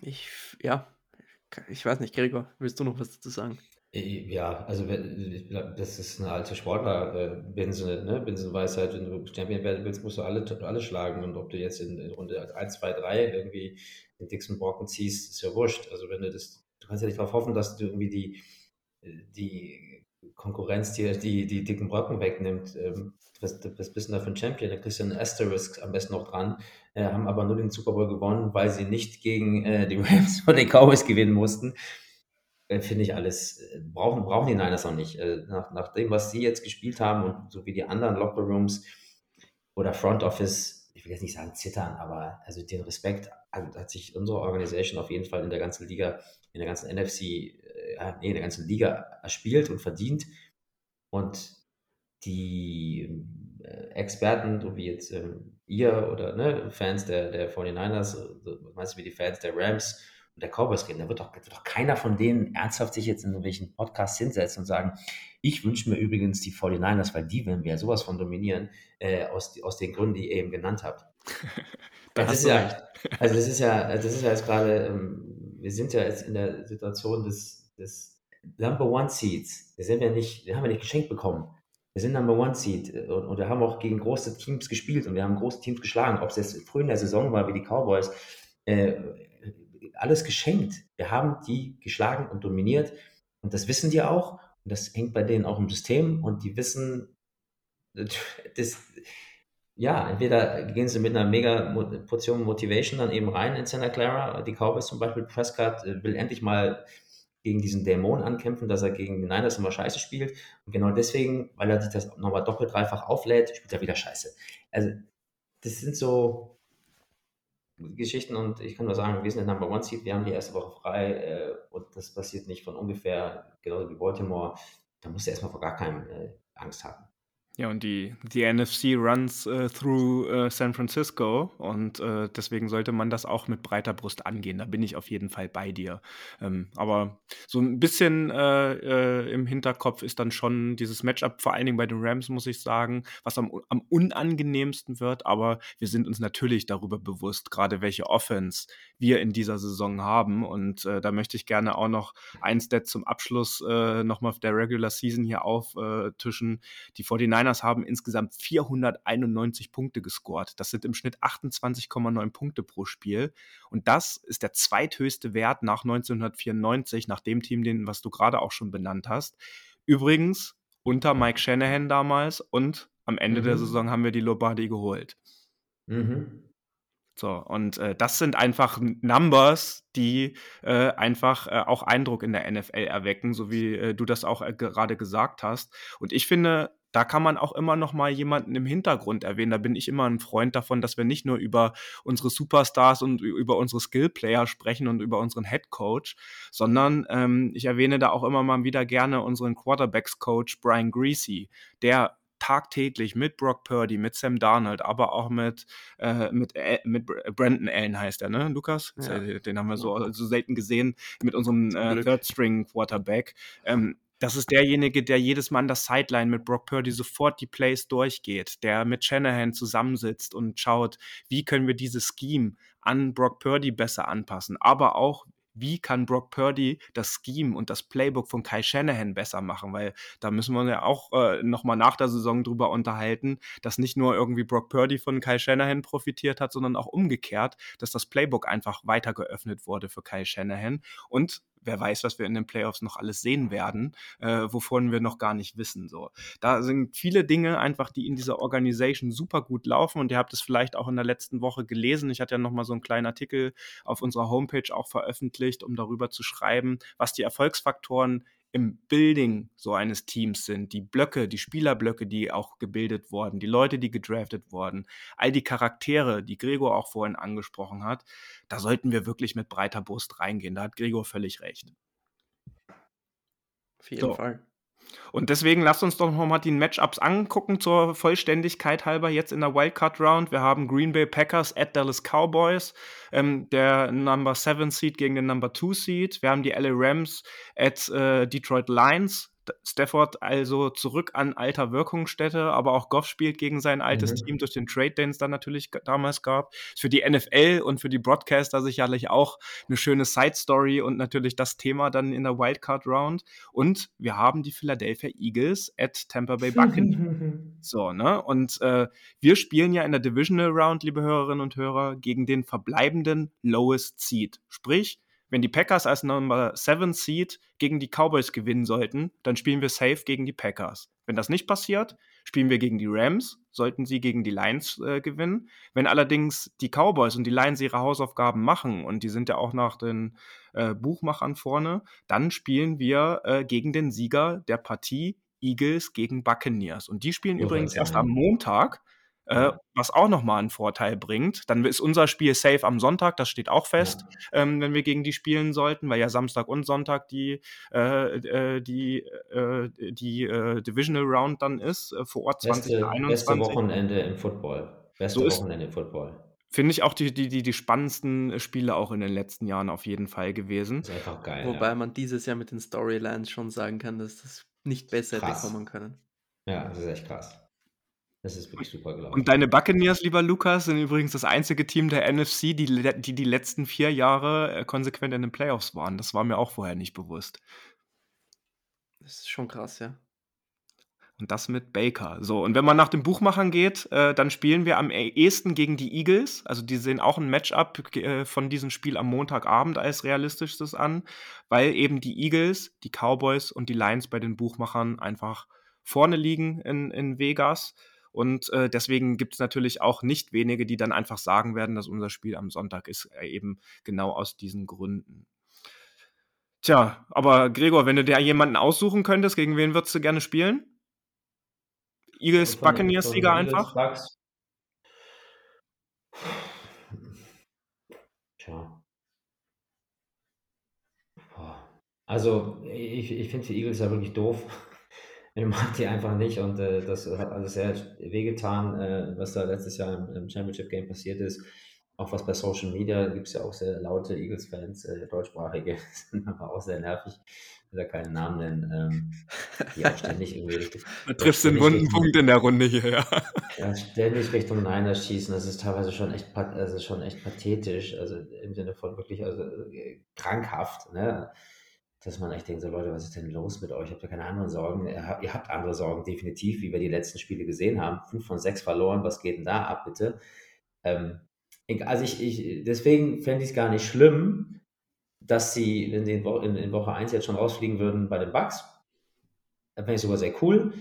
Ich, ja, ich weiß nicht, Gregor, willst du noch was dazu sagen? Ja, also das ist eine alte Sportler-Binsen, ne? Binsenweisheit, wenn du Champion werden willst, musst du alle, alle schlagen und ob du jetzt in, in Runde 1, 2, 3 irgendwie den Dixon Brocken ziehst, ist ja wurscht. Also wenn du das, du kannst ja nicht darauf hoffen, dass du irgendwie die, die Konkurrenz dir die, die dicken Brocken wegnimmt. Ähm, was, was bist du da für ein Champion? Da kriegst du einen Asterisk am besten noch dran, äh, haben aber nur den Super Bowl gewonnen, weil sie nicht gegen äh, die Rams oder die Cowboys gewinnen mussten. Äh, Finde ich alles, äh, brauchen, brauchen die Niners auch nicht. Äh, nach, nach dem, was sie jetzt gespielt haben und so wie die anderen Locker Rooms oder Front Office, ich will jetzt nicht sagen zittern, aber also den Respekt hat, hat sich unsere Organisation auf jeden Fall in der ganzen Liga, in der ganzen NFC, äh, nee, in der ganzen Liga erspielt und verdient. Und die äh, Experten, so wie jetzt ähm, ihr oder ne, Fans der, der 49ers, so, meinst du wie die Fans der Rams und der Cowboys reden, da wird doch, wird doch keiner von denen ernsthaft sich jetzt in irgendwelchen Podcasts hinsetzen und sagen, ich wünsche mir übrigens die 49ers, weil die werden wir sowas von dominieren, äh, aus, aus den Gründen, die ihr eben genannt habt. das ist ja, also das ist ja, das ist ja jetzt gerade, ähm, wir sind ja jetzt in der Situation des, des Number One Seeds. Wir sind ja nicht, wir haben ja nicht geschenkt bekommen. Wir sind Number One Seed äh, und, und, wir haben auch gegen große Teams gespielt und wir haben große Teams geschlagen. Ob es jetzt früh in der Saison war wie die Cowboys, äh, alles geschenkt. Wir haben die geschlagen und dominiert und das wissen die auch und das hängt bei denen auch im System und die wissen, das, ja, entweder gehen sie mit einer mega Portion Motivation dann eben rein in Santa Clara. Die Cowboys zum Beispiel, Prescott äh, will endlich mal gegen diesen Dämon ankämpfen, dass er gegen den Niners immer scheiße spielt. Und genau deswegen, weil er sich das nochmal doppelt, dreifach auflädt, spielt er wieder scheiße. Also, das sind so Geschichten und ich kann nur sagen, wir sind der Number One Seed, wir haben die erste Woche frei äh, und das passiert nicht von ungefähr, genauso wie Baltimore. Da musst du erstmal vor gar keinem äh, Angst haben. Ja, und die, die NFC runs äh, through äh, San Francisco und äh, deswegen sollte man das auch mit breiter Brust angehen. Da bin ich auf jeden Fall bei dir. Ähm, aber so ein bisschen äh, im Hinterkopf ist dann schon dieses Matchup, vor allen Dingen bei den Rams, muss ich sagen, was am, am unangenehmsten wird. Aber wir sind uns natürlich darüber bewusst, gerade welche Offense wir in dieser Saison haben. Und äh, da möchte ich gerne auch noch ein Stat zum Abschluss äh, nochmal der Regular Season hier auftischen. Die 49ers Niners haben insgesamt 491 Punkte gescored. Das sind im Schnitt 28,9 Punkte pro Spiel. Und das ist der zweithöchste Wert nach 1994, nach dem Team, den, was du gerade auch schon benannt hast. Übrigens unter Mike Shanahan damals und am Ende mhm. der Saison haben wir die Lombardi geholt. Mhm. So, und äh, das sind einfach Numbers, die äh, einfach äh, auch Eindruck in der NFL erwecken, so wie äh, du das auch äh, gerade gesagt hast. Und ich finde, da kann man auch immer noch mal jemanden im Hintergrund erwähnen. Da bin ich immer ein Freund davon, dass wir nicht nur über unsere Superstars und über unsere Skillplayer sprechen und über unseren Head Coach, sondern ähm, ich erwähne da auch immer mal wieder gerne unseren Quarterbacks Coach Brian Greasy, der tagtäglich mit Brock Purdy, mit Sam Darnold, aber auch mit, äh, mit, äh, mit Brandon Allen heißt er, ne, Lukas? Ja. Den haben wir so, so selten gesehen mit unserem äh, Third String Quarterback. Ähm, das ist derjenige, der jedes Mal an der Sideline mit Brock Purdy sofort die Plays durchgeht, der mit Shanahan zusammensitzt und schaut, wie können wir dieses Scheme an Brock Purdy besser anpassen, aber auch, wie kann Brock Purdy das Scheme und das Playbook von Kai Shanahan besser machen, weil da müssen wir ja auch äh, nochmal nach der Saison drüber unterhalten, dass nicht nur irgendwie Brock Purdy von Kai Shanahan profitiert hat, sondern auch umgekehrt, dass das Playbook einfach weiter geöffnet wurde für Kai Shanahan. Und wer weiß, was wir in den Playoffs noch alles sehen werden, äh, wovon wir noch gar nicht wissen. So, da sind viele Dinge einfach, die in dieser Organisation super gut laufen und ihr habt es vielleicht auch in der letzten Woche gelesen. Ich hatte ja noch mal so einen kleinen Artikel auf unserer Homepage auch veröffentlicht, um darüber zu schreiben, was die Erfolgsfaktoren im Building so eines Teams sind, die Blöcke, die Spielerblöcke, die auch gebildet wurden, die Leute, die gedraftet wurden, all die Charaktere, die Gregor auch vorhin angesprochen hat, da sollten wir wirklich mit breiter Brust reingehen. Da hat Gregor völlig recht. Auf jeden so. Fall. Und deswegen lasst uns doch nochmal die Matchups angucken zur Vollständigkeit halber jetzt in der Wildcard Round. Wir haben Green Bay Packers at Dallas Cowboys, ähm, der Number 7 Seed gegen den Number 2 Seed. Wir haben die LA Rams at äh, Detroit Lions. Stafford also zurück an alter Wirkungsstätte, aber auch Goff spielt gegen sein altes mhm. Team durch den Trade, den es dann natürlich damals gab. Ist für die NFL und für die Broadcaster sicherlich auch eine schöne Side-Story und natürlich das Thema dann in der Wildcard Round. Und wir haben die Philadelphia Eagles at Tampa Bay Buccaneers. so, ne? Und äh, wir spielen ja in der Divisional Round, liebe Hörerinnen und Hörer, gegen den verbleibenden Lowest Seed. Sprich, wenn die Packers als Number 7 Seed gegen die Cowboys gewinnen sollten, dann spielen wir safe gegen die Packers. Wenn das nicht passiert, spielen wir gegen die Rams, sollten sie gegen die Lions äh, gewinnen. Wenn allerdings die Cowboys und die Lions ihre Hausaufgaben machen, und die sind ja auch nach den äh, Buchmachern vorne, dann spielen wir äh, gegen den Sieger der Partie Eagles gegen Buccaneers. Und die spielen oh, übrigens erst am Montag. Äh, was auch nochmal einen Vorteil bringt. Dann ist unser Spiel safe am Sonntag, das steht auch fest, ja. ähm, wenn wir gegen die spielen sollten, weil ja Samstag und Sonntag die, äh, äh die, äh, die äh, Divisional Round dann ist, äh, vor Ort beste, 2021. Beste Wochenende im Football. Beste so Wochenende im Football. Finde ich auch die, die, die, die spannendsten Spiele auch in den letzten Jahren auf jeden Fall gewesen. Das ist einfach geil. Wobei ja. man dieses Jahr mit den Storylines schon sagen kann, dass das nicht besser krass. hätte kommen können. Ja, das ist echt krass. Das ist wirklich super gelaufen. Und deine Buccaneers, lieber Lukas, sind übrigens das einzige Team der NFC, die die, die letzten vier Jahre äh, konsequent in den Playoffs waren. Das war mir auch vorher nicht bewusst. Das ist schon krass, ja. Und das mit Baker. So, und wenn man nach den Buchmachern geht, äh, dann spielen wir am ehesten gegen die Eagles. Also die sehen auch ein Matchup äh, von diesem Spiel am Montagabend als realistischstes an, weil eben die Eagles, die Cowboys und die Lions bei den Buchmachern einfach vorne liegen in, in Vegas. Und äh, deswegen gibt es natürlich auch nicht wenige, die dann einfach sagen werden, dass unser Spiel am Sonntag ist, äh, eben genau aus diesen Gründen. Tja, aber Gregor, wenn du dir jemanden aussuchen könntest, gegen wen würdest du gerne spielen? Eagles Buccaneers-Sieger einfach? Bucks. Tja. Also, ich, ich finde die Eagles ja wirklich doof. Ich mag die einfach nicht und äh, das hat alles sehr wehgetan, äh, was da letztes Jahr im, im, Championship Game passiert ist. Auch was bei Social Media gibt es ja auch sehr laute Eagles-Fans, äh, deutschsprachige, sind aber auch sehr nervig. Ich will da keinen Namen nennen, ähm, die auch ständig irgendwie. Du triffst den wunden Punkt in der Runde hier, ja. ja. Ständig Richtung Niners schießen, das ist teilweise schon echt, also schon echt pathetisch, also im Sinne von wirklich also, äh, krankhaft. Ne? Dass man echt denkt, so Leute, was ist denn los mit euch? Habt ihr keine anderen Sorgen? Ihr habt andere Sorgen, definitiv, wie wir die letzten Spiele gesehen haben. Fünf von sechs verloren, was geht denn da ab, bitte? Ähm, also ich, ich deswegen fände ich es gar nicht schlimm, dass sie in, den Wo in, in Woche 1 jetzt schon rausfliegen würden bei den Bugs. Das fände ich sogar sehr cool.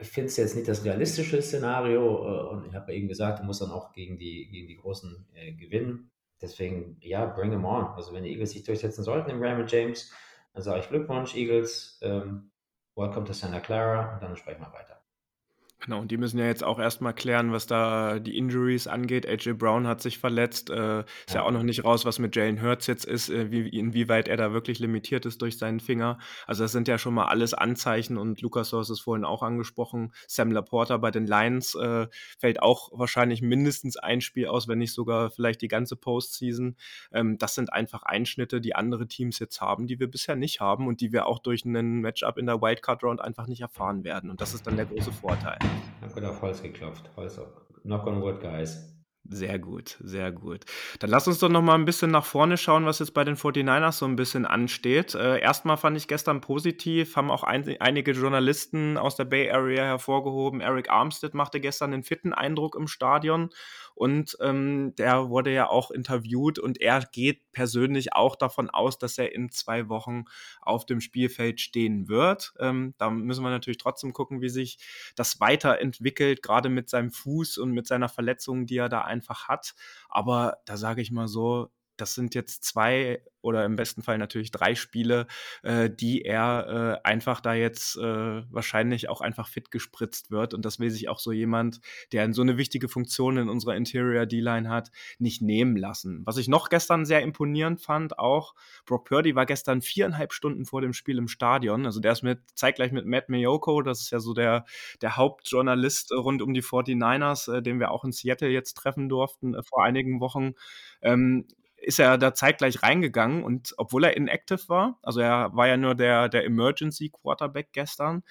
Ich finde es jetzt nicht das realistische Szenario äh, und ich habe ja eben gesagt, du musst dann auch gegen die, gegen die Großen äh, gewinnen. Deswegen, ja, bring them on. Also wenn die Eagles sich durchsetzen sollten im Raymond James, dann sage ich Glückwunsch, Eagles. Ähm, welcome to Santa Clara und dann sprechen wir weiter. Genau, und die müssen ja jetzt auch erstmal klären, was da die Injuries angeht. AJ Brown hat sich verletzt. Äh, ist ja. ja. auch noch nicht raus, was mit Jalen Hurts jetzt ist, äh, wie, inwieweit er da wirklich limitiert ist durch seinen Finger. Also, das sind ja schon mal alles Anzeichen und Lukas, du hast es vorhin auch angesprochen. Sam Laporta bei den Lions äh, fällt auch wahrscheinlich mindestens ein Spiel aus, wenn nicht sogar vielleicht die ganze Postseason. Ähm, das sind einfach Einschnitte, die andere Teams jetzt haben, die wir bisher nicht haben und die wir auch durch einen Matchup in der Wildcard Round einfach nicht erfahren werden. Und das ist dann der große Vorteil. Ich habe gerade auf Holz geklopft. Holz auf. Knock on wood, guys. Sehr gut, sehr gut. Dann lass uns doch noch mal ein bisschen nach vorne schauen, was jetzt bei den 49ers so ein bisschen ansteht. Äh, erstmal fand ich gestern positiv, haben auch ein, einige Journalisten aus der Bay Area hervorgehoben. Eric Armstead machte gestern einen fitten Eindruck im Stadion und ähm, der wurde ja auch interviewt und er geht persönlich auch davon aus, dass er in zwei Wochen auf dem Spielfeld stehen wird. Ähm, da müssen wir natürlich trotzdem gucken, wie sich das weiterentwickelt, gerade mit seinem Fuß und mit seiner Verletzung, die er da einfach hat. Aber da sage ich mal so, das sind jetzt zwei oder im besten Fall natürlich drei Spiele, äh, die er äh, einfach da jetzt äh, wahrscheinlich auch einfach fit gespritzt wird. Und das will sich auch so jemand, der so eine wichtige Funktion in unserer Interior D-Line hat, nicht nehmen lassen. Was ich noch gestern sehr imponierend fand, auch Brock Purdy war gestern viereinhalb Stunden vor dem Spiel im Stadion. Also der ist mit, zeitgleich mit Matt Mayoko, das ist ja so der, der Hauptjournalist rund um die 49ers, äh, den wir auch in Seattle jetzt treffen durften äh, vor einigen Wochen. Ähm, ist er da zeitgleich reingegangen und obwohl er inactive war, also er war ja nur der, der Emergency Quarterback gestern,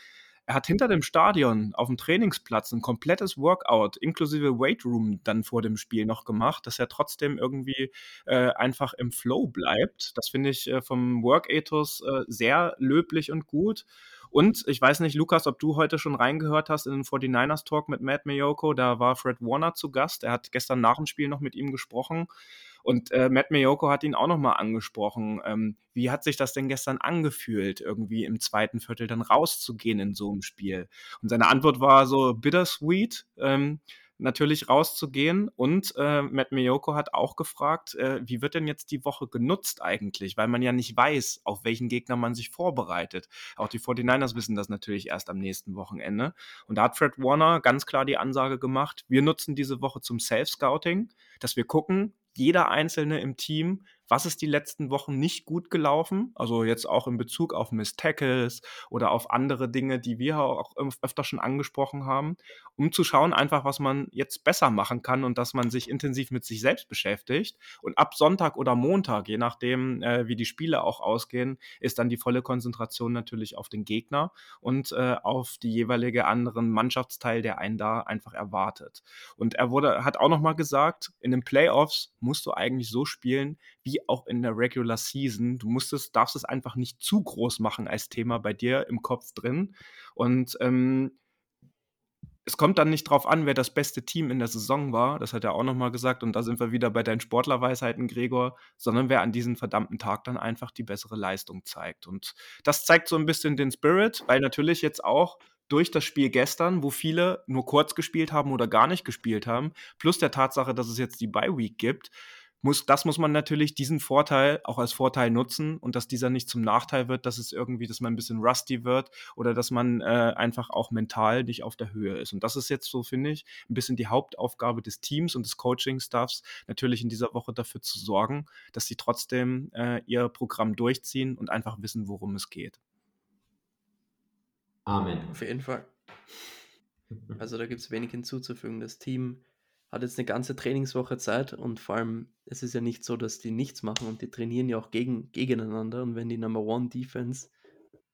er hat hinter dem Stadion auf dem Trainingsplatz ein komplettes Workout inklusive Weight Room dann vor dem Spiel noch gemacht, dass er trotzdem irgendwie äh, einfach im Flow bleibt. Das finde ich äh, vom Work-Ethos äh, sehr löblich und gut. Und ich weiß nicht, Lukas, ob du heute schon reingehört hast in den 49ers Talk mit Matt Mayoko. Da war Fred Warner zu Gast. Er hat gestern nach dem Spiel noch mit ihm gesprochen. Und äh, Matt Mayoko hat ihn auch nochmal angesprochen. Ähm, wie hat sich das denn gestern angefühlt, irgendwie im zweiten Viertel dann rauszugehen in so einem Spiel? Und seine Antwort war so bittersweet. Ähm, natürlich rauszugehen. Und äh, Matt Miyoko hat auch gefragt, äh, wie wird denn jetzt die Woche genutzt eigentlich? Weil man ja nicht weiß, auf welchen Gegner man sich vorbereitet. Auch die 49ers wissen das natürlich erst am nächsten Wochenende. Und da hat Fred Warner ganz klar die Ansage gemacht, wir nutzen diese Woche zum Self-Scouting, dass wir gucken, jeder Einzelne im Team, was ist die letzten Wochen nicht gut gelaufen, also jetzt auch in Bezug auf Miss Tackles oder auf andere Dinge, die wir auch öfter schon angesprochen haben, um zu schauen einfach, was man jetzt besser machen kann und dass man sich intensiv mit sich selbst beschäftigt. Und ab Sonntag oder Montag, je nachdem, äh, wie die Spiele auch ausgehen, ist dann die volle Konzentration natürlich auf den Gegner und äh, auf die jeweilige anderen Mannschaftsteil, der einen da einfach erwartet. Und er wurde, hat auch nochmal gesagt, in den Playoffs musst du eigentlich so spielen, wie auch in der Regular Season. Du musst es, darfst es einfach nicht zu groß machen als Thema bei dir im Kopf drin. Und ähm, es kommt dann nicht drauf an, wer das beste Team in der Saison war, das hat er auch nochmal gesagt, und da sind wir wieder bei deinen Sportlerweisheiten, Gregor, sondern wer an diesem verdammten Tag dann einfach die bessere Leistung zeigt. Und das zeigt so ein bisschen den Spirit, weil natürlich jetzt auch durch das Spiel gestern, wo viele nur kurz gespielt haben oder gar nicht gespielt haben, plus der Tatsache, dass es jetzt die Bye Week gibt, muss, das muss man natürlich diesen Vorteil auch als Vorteil nutzen und dass dieser nicht zum Nachteil wird, dass es irgendwie, dass man ein bisschen rusty wird oder dass man äh, einfach auch mental nicht auf der Höhe ist. Und das ist jetzt so, finde ich, ein bisschen die Hauptaufgabe des Teams und des Coaching-Staffs, natürlich in dieser Woche dafür zu sorgen, dass sie trotzdem äh, ihr Programm durchziehen und einfach wissen, worum es geht. Amen. Auf jeden Fall. Also da gibt es wenig hinzuzufügen. Das Team hat jetzt eine ganze Trainingswoche Zeit und vor allem, es ist ja nicht so, dass die nichts machen und die trainieren ja auch gegen, gegeneinander und wenn die Number One Defense,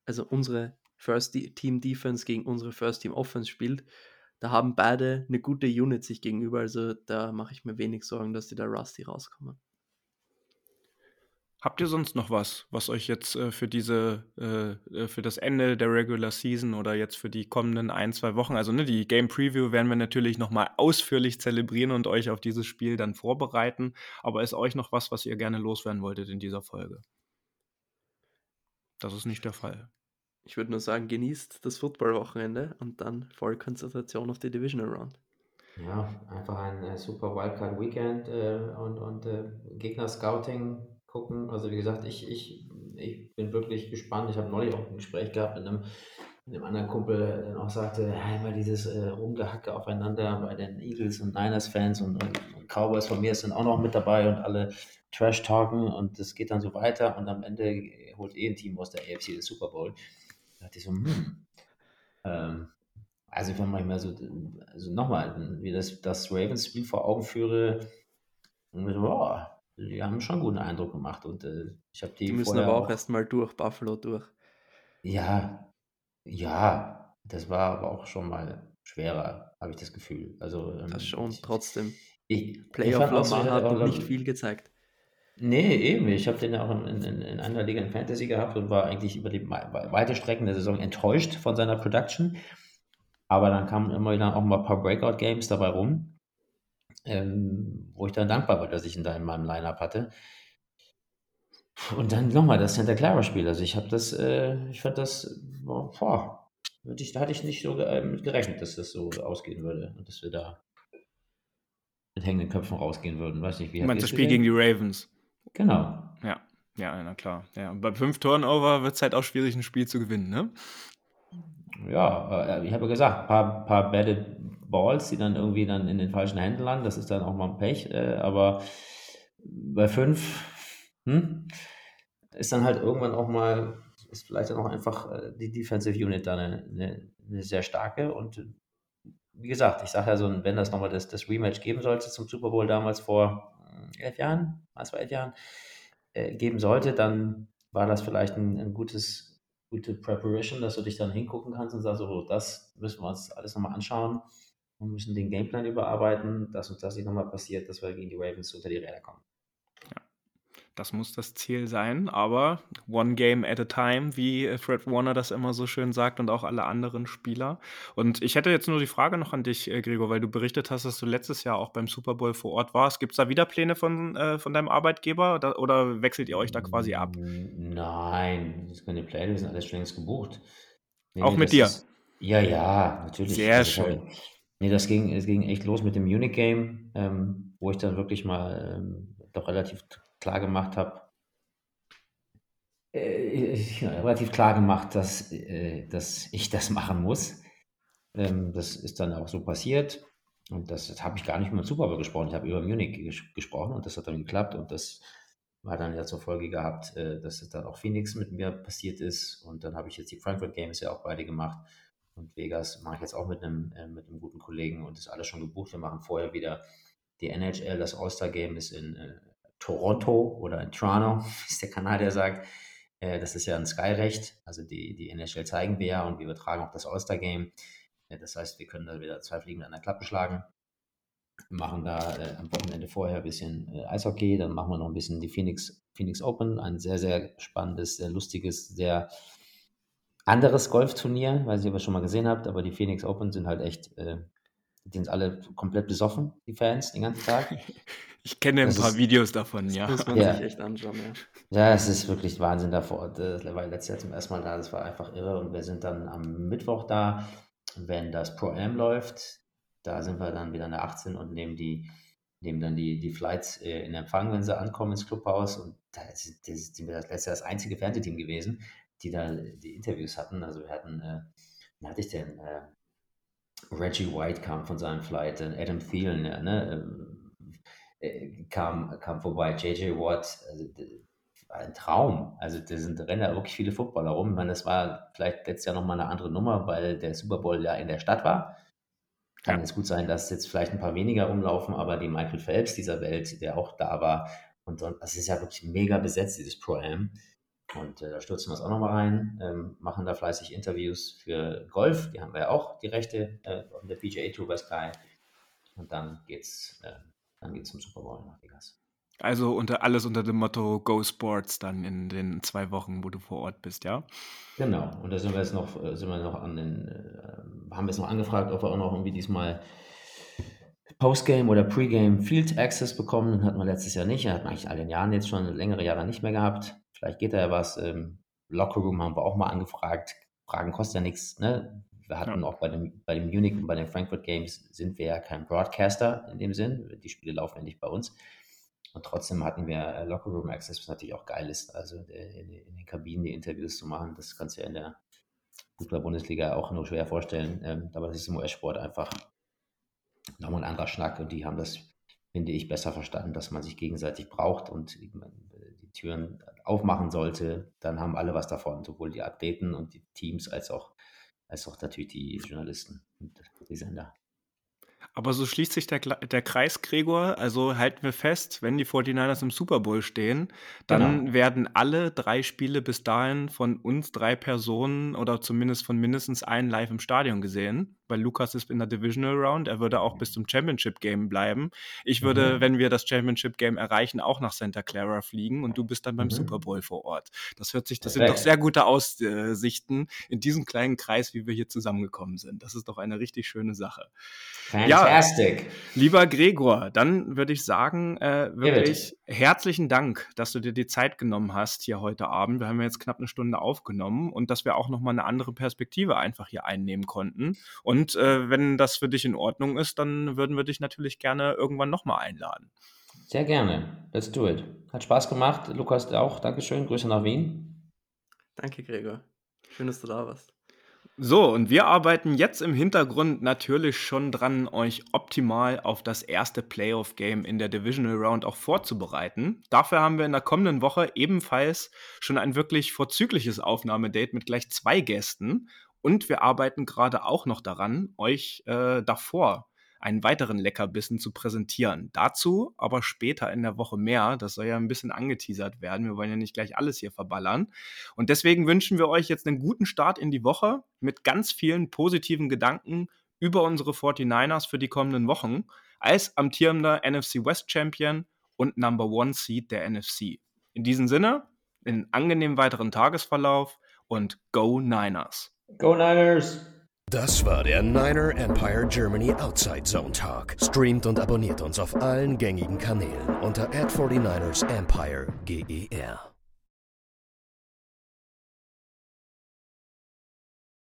also unsere First Team Defense gegen unsere First Team Offense spielt, da haben beide eine gute Unit sich gegenüber, also da mache ich mir wenig Sorgen, dass die da rusty rauskommen. Habt ihr sonst noch was, was euch jetzt äh, für diese, äh, äh, für das Ende der Regular Season oder jetzt für die kommenden ein, zwei Wochen, also ne, die Game Preview werden wir natürlich nochmal ausführlich zelebrieren und euch auf dieses Spiel dann vorbereiten. Aber ist euch noch was, was ihr gerne loswerden wolltet in dieser Folge? Das ist nicht der Fall. Ich würde nur sagen, genießt das Football-Wochenende und dann voll Konzentration auf die Divisional Round. Ja, einfach ein äh, super Wildcard-Weekend äh, und, und äh, Gegner-Scouting gucken. Also wie gesagt, ich, ich, ich bin wirklich gespannt. Ich habe neulich auch ein Gespräch gehabt mit einem, mit einem anderen Kumpel, der dann auch sagte, ja, immer dieses äh, Rumgehacke aufeinander bei den Eagles und Niners-Fans und, und, Cowboys von mir sind auch noch mit dabei und alle Trash-talken und das geht dann so weiter und am Ende holt eh ein Team aus der AFC den Super Bowl. Da dachte ich so, hm. Ähm, also ich manchmal so, also nochmal, wie das, das Ravens-Spiel vor Augen führe, und so, oh, die haben schon einen guten Eindruck gemacht. Und äh, ich habe die. Die müssen aber auch, auch erstmal durch, Buffalo durch. Ja, ja, das war aber auch schon mal schwerer, habe ich das Gefühl. Also, ähm, das schon, ich, trotzdem. Ich, Playoff Lamar hat noch nicht viel gezeigt. Nee, eben. Ich habe den ja auch in, in, in, einer Liga in Fantasy gehabt und war eigentlich über die weite Strecken der Saison enttäuscht von seiner Production. Aber dann kamen immer wieder auch mal ein paar Breakout-Games dabei rum ähm, wo ich dann dankbar war, dass ich ihn da in meinem Lineup hatte. Und dann nochmal das Santa Clara Spiel. Also ich habe das, äh, ich fand das, boah, da hatte ich nicht so äh, gerechnet, dass das so ausgehen würde und dass wir da mit hängenden Köpfen rausgehen würden. Weiß nicht, wie Du meinst das Spiel gegen die Ravens? Genau. Ja, ja, na klar. Ja, und bei fünf Turnover wird es halt auch schwierig, ein Spiel zu gewinnen, ne? Ja, äh, ich habe gesagt, ein paar, paar Batted Balls, die dann irgendwie dann in den falschen Händen landen. Das ist dann auch mal ein Pech. Äh, aber bei fünf hm, ist dann halt irgendwann auch mal, ist vielleicht dann auch einfach äh, die Defensive Unit dann eine, eine, eine sehr starke. Und wie gesagt, ich sage ja so, wenn das nochmal das, das Rematch geben sollte zum Super Bowl damals vor elf Jahren, was vor elf Jahren, äh, geben sollte, dann war das vielleicht ein, ein gutes gute Preparation, dass du dich dann hingucken kannst und sagst, so, das müssen wir uns alles nochmal anschauen und müssen den Gameplan überarbeiten, dass uns das nicht nochmal passiert, dass wir gegen die Ravens unter die Räder kommen. Das muss das Ziel sein, aber one game at a time, wie Fred Warner das immer so schön sagt und auch alle anderen Spieler. Und ich hätte jetzt nur die Frage noch an dich, äh, Gregor, weil du berichtet hast, dass du letztes Jahr auch beim Super Bowl vor Ort warst. Gibt es da wieder Pläne von, äh, von deinem Arbeitgeber oder, oder, wechselt ihr euch da quasi ab? Nein, das sind keine Pläne, wir sind alles schon längst gebucht. Nee, auch mit dir? Ist, ja, ja, natürlich. Sehr also, schön. Nee, das ging, es ging echt los mit dem Munich Game, ähm, wo ich dann wirklich mal ähm, doch relativ klar gemacht habe, äh, relativ klar gemacht, dass, äh, dass ich das machen muss. Ähm, das ist dann auch so passiert. Und das, das habe ich gar nicht mit Super Bowl gesprochen. Ich habe über Munich ges gesprochen und das hat dann geklappt. Und das war dann ja zur Folge gehabt, äh, dass es dann auch Phoenix mit mir passiert ist. Und dann habe ich jetzt die Frankfurt Games ja auch beide gemacht. Und Vegas mache ich jetzt auch mit einem, äh, mit einem guten Kollegen und ist alles schon gebucht. Wir machen vorher wieder die NHL, das All-Star Game ist in äh, Toronto oder in Toronto, wie es der Kanadier sagt. Äh, das ist ja ein Sky-Recht. Also die, die NHL zeigen wir ja und wir übertragen auch das All-Star-Game. Äh, das heißt, wir können da wieder zwei Fliegen an der Klappe schlagen. Wir machen da äh, am Wochenende vorher ein bisschen äh, Eishockey, dann machen wir noch ein bisschen die Phoenix, Phoenix Open, ein sehr, sehr spannendes, sehr lustiges, sehr anderes Golfturnier, weiß nicht, ob ihr schon mal gesehen habt, aber die Phoenix Open sind halt echt, äh, die sind alle komplett besoffen, die Fans, den ganzen Tag. Ich kenne ein das paar ist, Videos davon, das ja. Das muss man ja. sich echt anschauen, ja. Ja, es ist wirklich Wahnsinn davor. Das war letztes Jahr zum ersten Mal da, das war einfach irre. Und wir sind dann am Mittwoch da, wenn das Pro-Am läuft. Da sind wir dann wieder in der 18 und nehmen die, nehmen dann die, die Flights äh, in Empfang, wenn sie ankommen ins Clubhaus. Und da sind wir das letzte Jahr das einzige Fernsehteam gewesen, die da die Interviews hatten. Also wir hatten, äh, wen hatte ich denn? Äh, Reggie White kam von seinem Flight, Adam Thielen, ja, ne? Ähm, äh, kam, kam vorbei, JJ Watt, also ein Traum. Also da sind rennen da wirklich viele Footballer rum. Ich meine, das war vielleicht letztes Jahr nochmal eine andere Nummer, weil der Super Bowl ja in der Stadt war. Kann ja. es gut sein, dass jetzt vielleicht ein paar weniger rumlaufen, aber die Michael Phelps dieser Welt, der auch da war, und das ist ja wirklich mega besetzt, dieses Pro-Am. Und äh, da stürzen wir es auch nochmal rein, ähm, machen da fleißig Interviews für Golf, die haben wir ja auch, die Rechte äh, von der PGA Tour bei Sky. Und dann geht's äh, dann geht es zum Super Bowl nach Vegas. Also unter alles unter dem Motto Go Sports dann in den zwei Wochen, wo du vor Ort bist, ja? Genau. Und da sind wir jetzt noch, äh, sind wir noch an den, äh, haben wir jetzt noch angefragt, ob wir auch noch irgendwie diesmal Postgame oder Pregame Field Access bekommen. Den hatten wir letztes Jahr nicht. Hatten wir eigentlich all den Jahren jetzt schon längere Jahre nicht mehr gehabt. Vielleicht geht da ja was. Ähm, Lockerroom haben wir auch mal angefragt. Fragen kostet ja nichts. Ne? Wir hatten ja. auch bei dem, bei dem Munich und bei den Frankfurt Games sind wir ja kein Broadcaster in dem Sinn. Die Spiele laufen ja nicht bei uns. Und trotzdem hatten wir äh, Locker Room Access, was natürlich auch geil ist. Also äh, in, in den Kabinen die Interviews zu machen, das kannst du ja in der Fußball-Bundesliga auch nur schwer vorstellen. Ähm, aber das ist im US-Sport einfach nochmal ein anderer Schnack und die haben das, finde ich, besser verstanden, dass man sich gegenseitig braucht und Türen aufmachen sollte. Dann haben alle was davon, sowohl die Athleten und die Teams als auch als auch natürlich die Journalisten und die Sender. Aber so schließt sich der, der Kreis, Gregor. Also halten wir fest, wenn die 49ers im Super Bowl stehen, dann genau. werden alle drei Spiele bis dahin von uns drei Personen oder zumindest von mindestens einem live im Stadion gesehen weil Lukas ist in der Divisional Round. Er würde auch bis zum Championship Game bleiben. Ich würde, mhm. wenn wir das Championship Game erreichen, auch nach Santa Clara fliegen und du bist dann beim mhm. Super Bowl vor Ort. Das hört sich, das sind doch sehr gute Aussichten in diesem kleinen Kreis, wie wir hier zusammengekommen sind. Das ist doch eine richtig schöne Sache. Fantastic. Ja, lieber Gregor, dann würde ich sagen, äh, wirklich ja, herzlichen Dank, dass du dir die Zeit genommen hast hier heute Abend. Wir haben jetzt knapp eine Stunde aufgenommen und dass wir auch nochmal eine andere Perspektive einfach hier einnehmen konnten. Und und äh, wenn das für dich in Ordnung ist, dann würden wir dich natürlich gerne irgendwann nochmal einladen. Sehr gerne. Let's do it. Hat Spaß gemacht. Lukas auch. Dankeschön. Grüße nach Wien. Danke, Gregor. Schön, dass du da warst. So, und wir arbeiten jetzt im Hintergrund natürlich schon dran, euch optimal auf das erste Playoff-Game in der Divisional Round auch vorzubereiten. Dafür haben wir in der kommenden Woche ebenfalls schon ein wirklich vorzügliches Aufnahmedate mit gleich zwei Gästen. Und wir arbeiten gerade auch noch daran, euch äh, davor einen weiteren Leckerbissen zu präsentieren. Dazu aber später in der Woche mehr. Das soll ja ein bisschen angeteasert werden. Wir wollen ja nicht gleich alles hier verballern. Und deswegen wünschen wir euch jetzt einen guten Start in die Woche mit ganz vielen positiven Gedanken über unsere 49ers für die kommenden Wochen als amtierender NFC West Champion und Number One Seed der NFC. In diesem Sinne, einen angenehmen weiteren Tagesverlauf und Go Niners! Go Niners! Das war der Niner Empire Germany Outside Zone Talk. Streamt und abonniert uns auf allen gängigen Kanälen unter ad 49 ersempire GER.